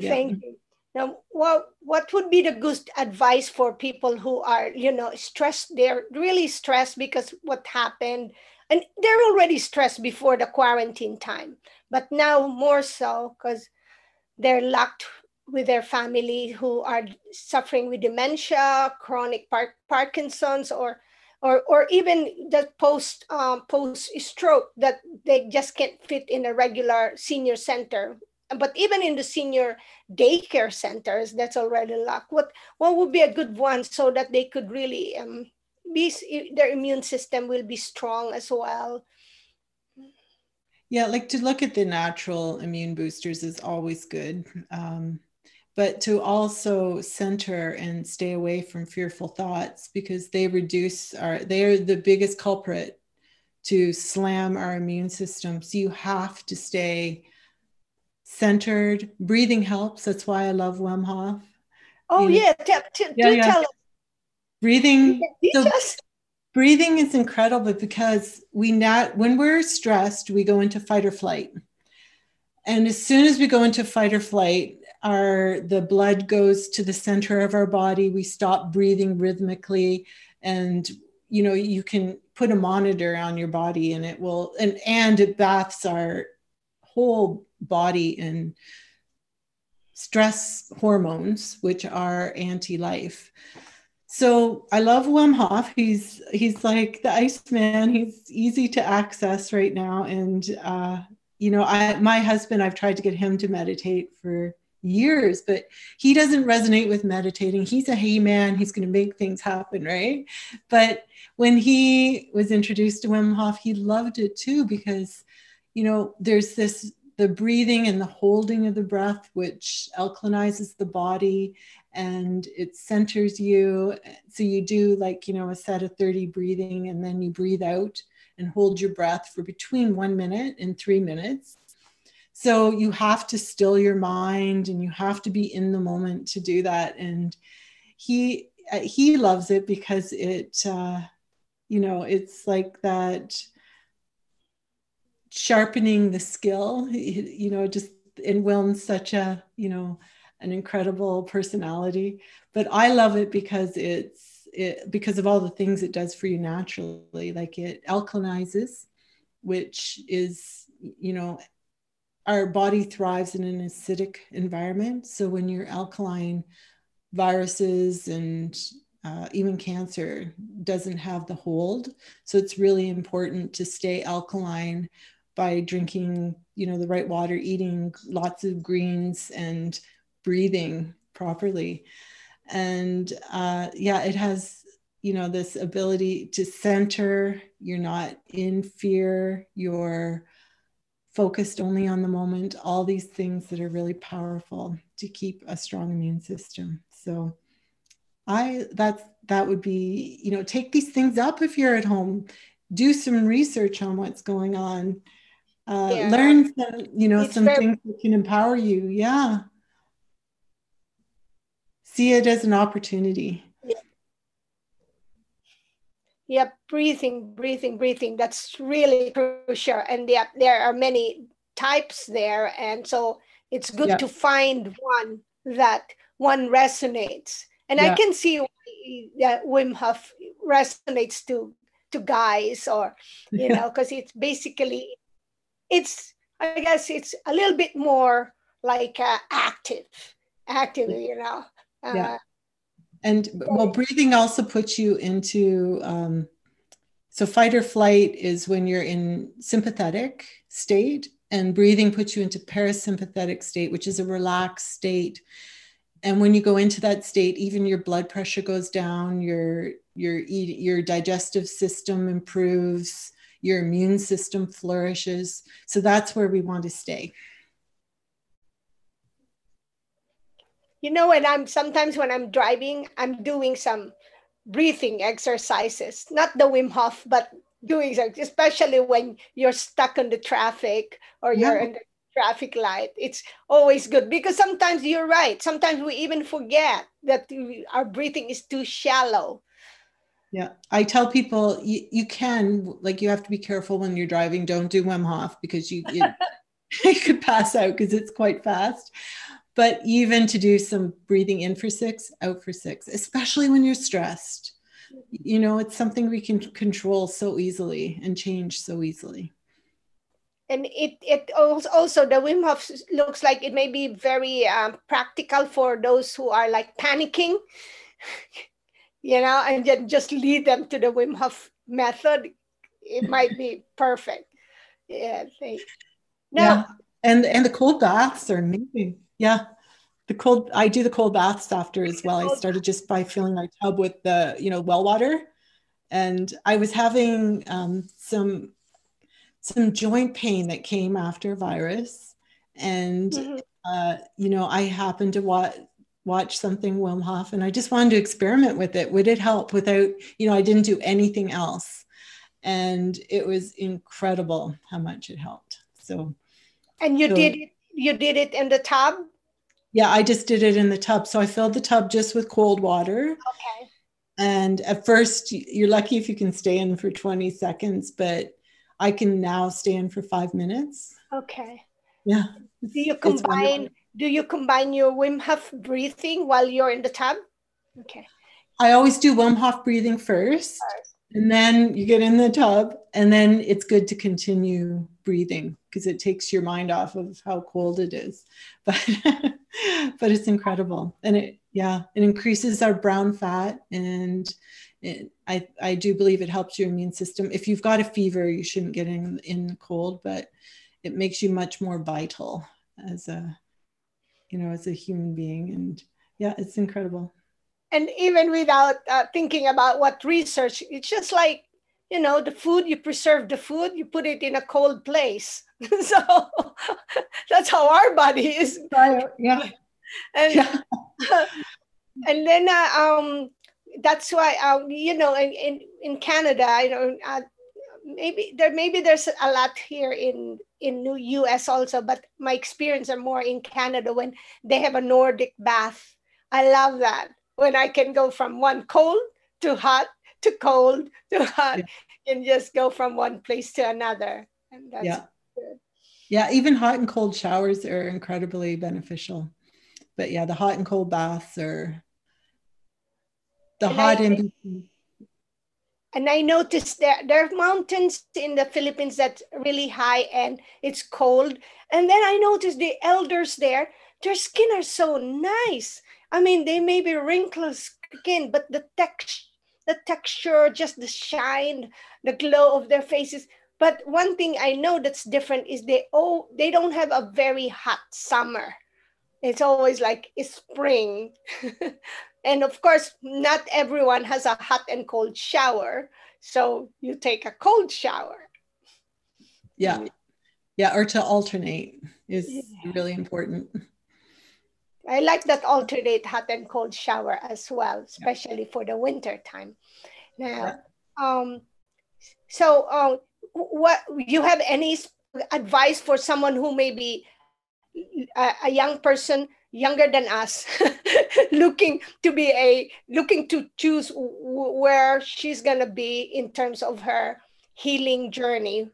Thank you. Now, what what would be the good advice for people who are, you know, stressed? They're really stressed because what happened, and they're already stressed before the quarantine time, but now more so because they're locked with their family who are suffering with dementia, chronic par- Parkinson's, or or or even the post um, post stroke that they just can't fit in a regular senior center. But even in the senior daycare centers that's already locked. What what would be a good one so that they could really um, be their immune system will be strong as well? Yeah, like to look at the natural immune boosters is always good. Um, but to also center and stay away from fearful thoughts because they reduce our, they are the biggest culprit to slam our immune system. So you have to stay centered. Breathing helps. That's why I love Wim Hof. Oh, you yeah. T- t- yeah, do yeah. tell us. Breathing. So, breathing is incredible because we not when we're stressed we go into fight or flight and as soon as we go into fight or flight our the blood goes to the center of our body we stop breathing rhythmically and you know you can put a monitor on your body and it will and and it baths our whole body in stress hormones which are anti-life so I love Wim Hof. He's he's like the Iceman. He's easy to access right now, and uh, you know, I my husband. I've tried to get him to meditate for years, but he doesn't resonate with meditating. He's a hey man. He's going to make things happen, right? But when he was introduced to Wim Hof, he loved it too because, you know, there's this the breathing and the holding of the breath, which alkalinizes the body and it centers you. So you do like, you know, a set of 30 breathing and then you breathe out and hold your breath for between one minute and three minutes. So you have to still your mind and you have to be in the moment to do that. And he, he loves it because it, uh, you know, it's like that sharpening the skill, you know, just in Wim's such a, you know, an incredible personality. But I love it because it's it, because of all the things it does for you naturally. Like it alkalinizes, which is, you know, our body thrives in an acidic environment. So when you're alkaline, viruses and uh, even cancer doesn't have the hold. So it's really important to stay alkaline by drinking, you know, the right water, eating lots of greens and breathing properly. And uh, yeah, it has, you know, this ability to center. You're not in fear. You're focused only on the moment. All these things that are really powerful to keep a strong immune system. So I that's that would be, you know, take these things up if you're at home. Do some research on what's going on. Uh, yeah. Learn some, you know, it's some very- things that can empower you. Yeah see it as an opportunity. Yep, breathing, breathing, breathing. That's really crucial. And yeah, there are many types there. And so it's good yep. to find one that one resonates. And I can see that Wim Hof resonates to to guys or you know because it's basically it's i guess it's a little bit more like uh, active active you know yeah. Uh, and well, breathing also puts you into um, so fight or flight is when you're in sympathetic state, and breathing puts you into parasympathetic state, which is a relaxed state. And when you go into that state, even your blood pressure goes down, your your your digestive system improves, your immune system flourishes. So that's where we want to stay. You know when i'm sometimes when i'm driving i'm doing some breathing exercises. Not the wim hof but doing especially when you're stuck on the traffic or you're in the traffic light it's always good. Because sometimes you're right. Sometimes we even forget that our breathing is too shallow. Yeah. I tell people you, you can like you have to be careful when you're driving. Don't do wim hof because you, you, you could pass out because it's quite fast but even to do some breathing in for six, out for six, especially when you're stressed. You know, it's something we can control so easily and change so easily. And it, it also, the Wim Hof looks like it may be very um, practical for those who are like panicking, you know, and then just lead them to the Wim Hof method. It might be perfect. Yeah. They, now, yeah. And, and the cold baths are amazing. Yeah. The cold, I do the cold baths after as well. I started just by filling my tub with the, you know, well water. And I was having um, some some joint pain that came after virus. And, mm-hmm. uh, you know, I happened to watch, watch something Wim Hof and I just wanted to experiment with it. Would it help without, you know, I didn't do anything else. And it was incredible how much it helped. So, and you so, did it, you did it in the tub? Yeah, I just did it in the tub. So I filled the tub just with cold water. Okay. And at first, you're lucky if you can stay in for 20 seconds, but I can now stay in for five minutes. Okay. Yeah. Do you combine? Do you combine your Wim Hof breathing while you're in the tub? Okay. I always do Wim Hof breathing first, and then you get in the tub, and then it's good to continue breathing because it takes your mind off of how cold it is. But but it's incredible, and it yeah, it increases our brown fat and it, I, I do believe it helps your immune system. If you've got a fever, you shouldn't get in, in cold, but it makes you much more vital as a, you know, as a human being. And yeah, it's incredible. And even without uh, thinking about what research, it's just like, you know, the food, you preserve the food, you put it in a cold place. so that's how our body is. Yeah. And, yeah. and then uh, um, that's why uh, you know in, in, in Canada, you know, uh, maybe there maybe there's a lot here in in New US also, but my experience are more in Canada when they have a Nordic bath. I love that when I can go from one cold to hot to cold to hot yeah. and just go from one place to another. And that's yeah. Good. Yeah, even hot and cold showers are incredibly beneficial. But yeah, the hot and cold baths are the and hot I, in and I noticed that there are mountains in the Philippines that's really high and it's cold. And then I noticed the elders there, their skin are so nice. I mean, they may be wrinkled skin, but the text, the texture, just the shine, the glow of their faces. But one thing I know that's different is they oh they don't have a very hot summer. It's always like it's spring. And of course, not everyone has a hot and cold shower. So you take a cold shower. Yeah. Yeah. Or to alternate is yeah. really important. I like that alternate hot and cold shower as well, especially yeah. for the winter time. Now, um, so um, what you have any advice for someone who may be a, a young person younger than us looking to be a looking to choose where she's going to be in terms of her healing journey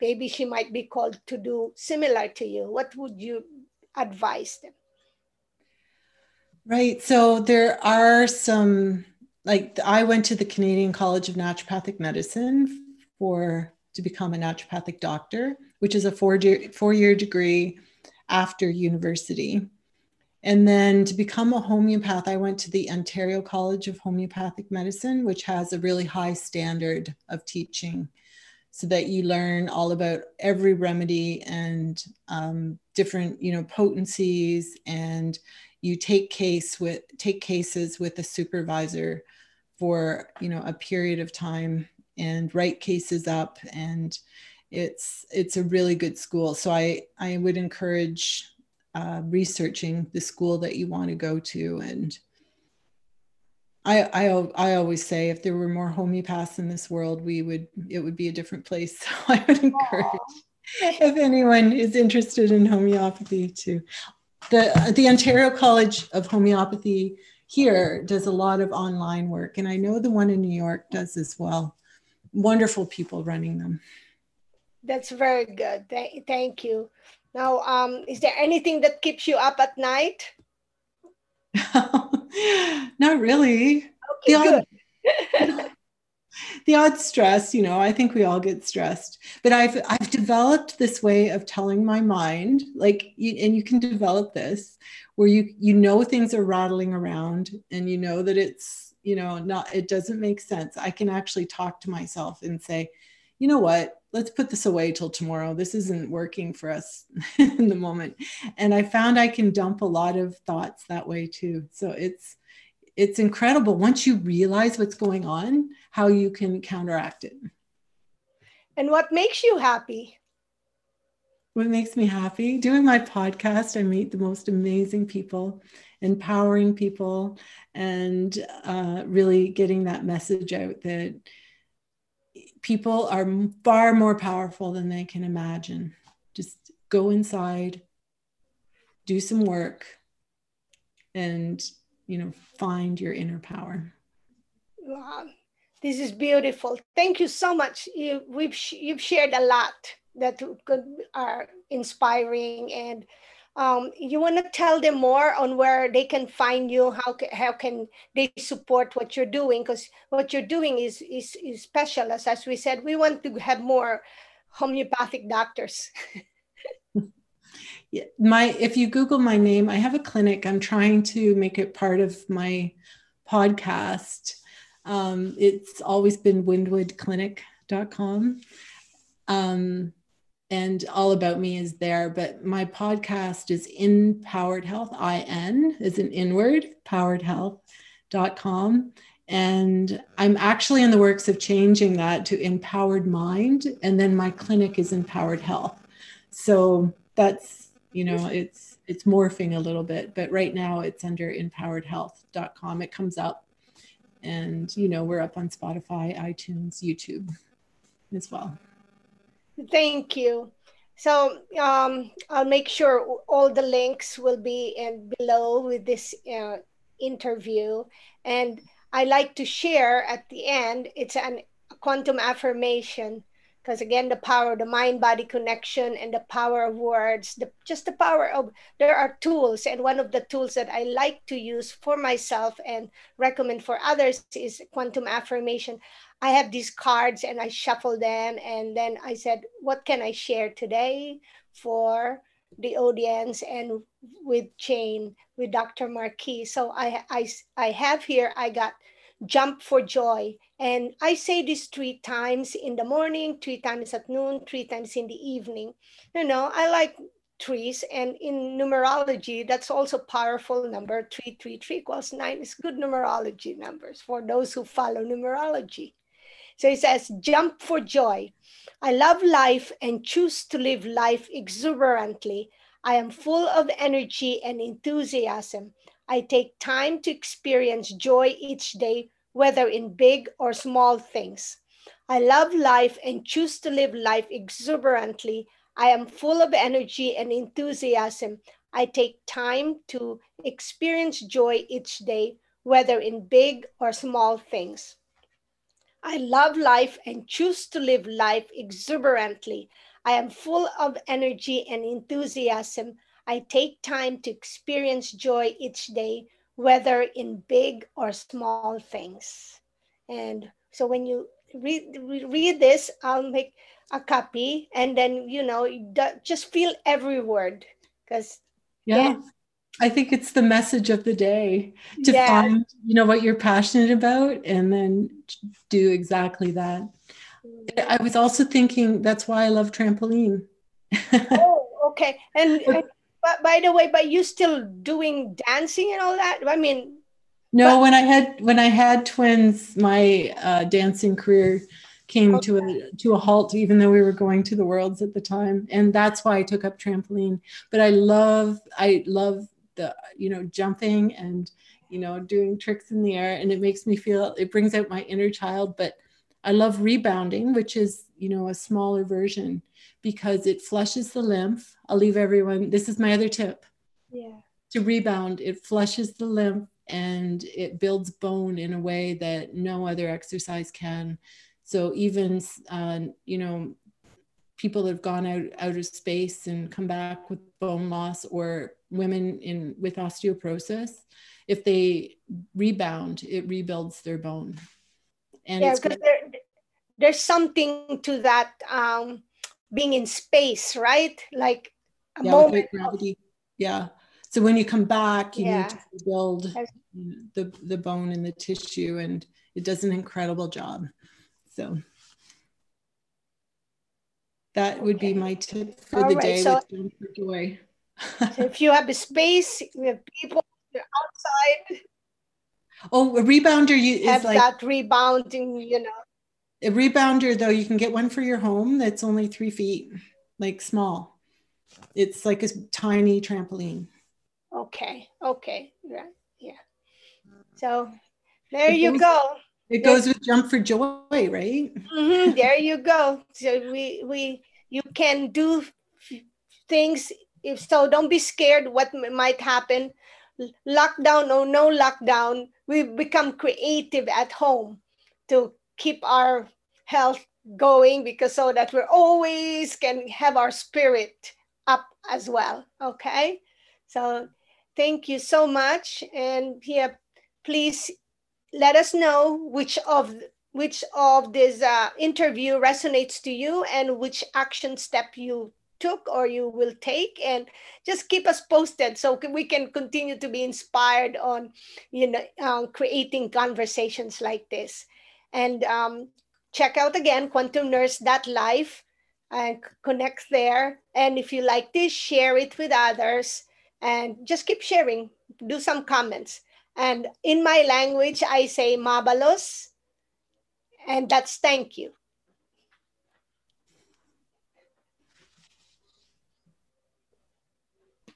maybe she might be called to do similar to you what would you advise them right. So there are some like i went to the canadian college of naturopathic medicine for to become a naturopathic doctor which is a four year four year degree after university. And then to become a homeopath, I went to the Ontario College of Homeopathic Medicine, which has a really high standard of teaching so that you learn all about every remedy and um, different you know potencies and you take case with take cases with a supervisor for you know a period of time and write cases up and it's it's a really good school so i i would encourage uh, researching the school that you want to go to. And I, I, I always say if there were more homeopaths in this world, we would, it would be a different place. So I would encourage Aww. if anyone is interested in homeopathy to the, the Ontario College of Homeopathy here does a lot of online work. And I know the one in New York does as well. Wonderful people running them. That's very good. Th- thank you. Now, um, is there anything that keeps you up at night? Not really. Okay, the odd, the odd stress, you know, I think we all get stressed. But I've I've developed this way of telling my mind, like, you, and you can develop this, where you you know things are rattling around, and you know that it's you know not it doesn't make sense. I can actually talk to myself and say, you know what, let's put this away till tomorrow. This isn't working for us in the moment. And I found I can dump a lot of thoughts that way too. So it's it's incredible once you realize what's going on, how you can counteract it. And what makes you happy? What makes me happy? Doing my podcast, I meet the most amazing people, empowering people, and uh, really getting that message out that people are far more powerful than they can imagine. Just go inside, do some work, and you know, find your inner power. Wow, this is beautiful. Thank you so much. You, we've you've shared a lot that are inspiring and um, you want to tell them more on where they can find you how, how can they support what you're doing because what you're doing is, is, is special as, as we said we want to have more homeopathic doctors my if you google my name i have a clinic. I'm trying to make it part of my podcast. Um, it's always been windwoodclinic.com um, and all about me is there but my podcast is INpowered Health in is an inward poweredhealth.com and i'm actually in the works of changing that to empowered mind and then my clinic is INpowered Health. So that's you know it's it's morphing a little bit but right now it's under inpoweredhealth.com it comes up and you know we're up on spotify itunes youtube as well Thank you. So um, I'll make sure all the links will be in below with this uh, interview. And I like to share at the end, it's an quantum affirmation because again the power of the mind body connection and the power of words the just the power of there are tools and one of the tools that i like to use for myself and recommend for others is quantum affirmation i have these cards and i shuffle them and then i said what can i share today for the audience and with Jayne, with Dr. Marquis. So I, I, I have here, I got jump for joy. And I say this three times in the morning, three times at noon, three times in the evening. You know, I like trees and in numerology that's also powerful number 333 equals 9 is good numerology numbers for those who follow numerology so it says jump for joy i love life and choose to live life exuberantly i am full of energy and enthusiasm I take time to experience joy each day, whether in big or small things. I love life and choose to live life exuberantly. I am full of energy and enthusiasm. I take time to experience joy each day, whether in big or small things. I love life and choose to live life exuberantly. I am full of energy and enthusiasm. I take time to experience joy each day, whether in big or small things. And so when you read, read this, I'll make a copy and then, you know, just feel every word because. Yeah. yeah. I think it's the message of the day to yeah. find, you know, what you're passionate about and then do exactly that. I was also thinking that's why I love trampoline. oh, okay. And, and but by the way, but you still doing dancing and all that? I mean, no. But- when I had when I had twins, my uh, dancing career came okay. to a to a halt, even though we were going to the worlds at the time, and that's why I took up trampoline. But I love I love the you know jumping and you know doing tricks in the air, and it makes me feel it brings out my inner child. But I love rebounding, which is you know a smaller version because it flushes the lymph. I'll leave everyone, this is my other tip. Yeah. To rebound, it flushes the lymph and it builds bone in a way that no other exercise can. So even, uh, you know, people that have gone out outer space and come back with bone loss or women in with osteoporosis, if they rebound, it rebuilds their bone. And yeah, because there, there's something to that um, being in space, right? Like a yeah, moment gravity. Yeah. So when you come back, you yeah. need to build the the bone and the tissue, and it does an incredible job. So that okay. would be my tip for All the right. day so, joy. so if you have a space, you have people outside. Oh, a rebounder you have like, that rebounding, you know. A rebounder though you can get one for your home that's only three feet like small. It's like a tiny trampoline. Okay okay yeah yeah. So there it you goes, go. it goes with jump for joy right? Mm-hmm, there you go. So we we you can do things if so don't be scared what might happen. Lockdown or no lockdown we become creative at home to keep our health going because so that we're always can have our spirit up as well okay? So thank you so much. And here please let us know which of which of this uh, interview resonates to you and which action step you took or you will take. And just keep us posted so we can continue to be inspired on you know creating conversations like this and um, check out again quantumnurse.life and connect there. And if you like this share it with others and just keep sharing. Do some comments. And in my language i say mabalos. And that's thank you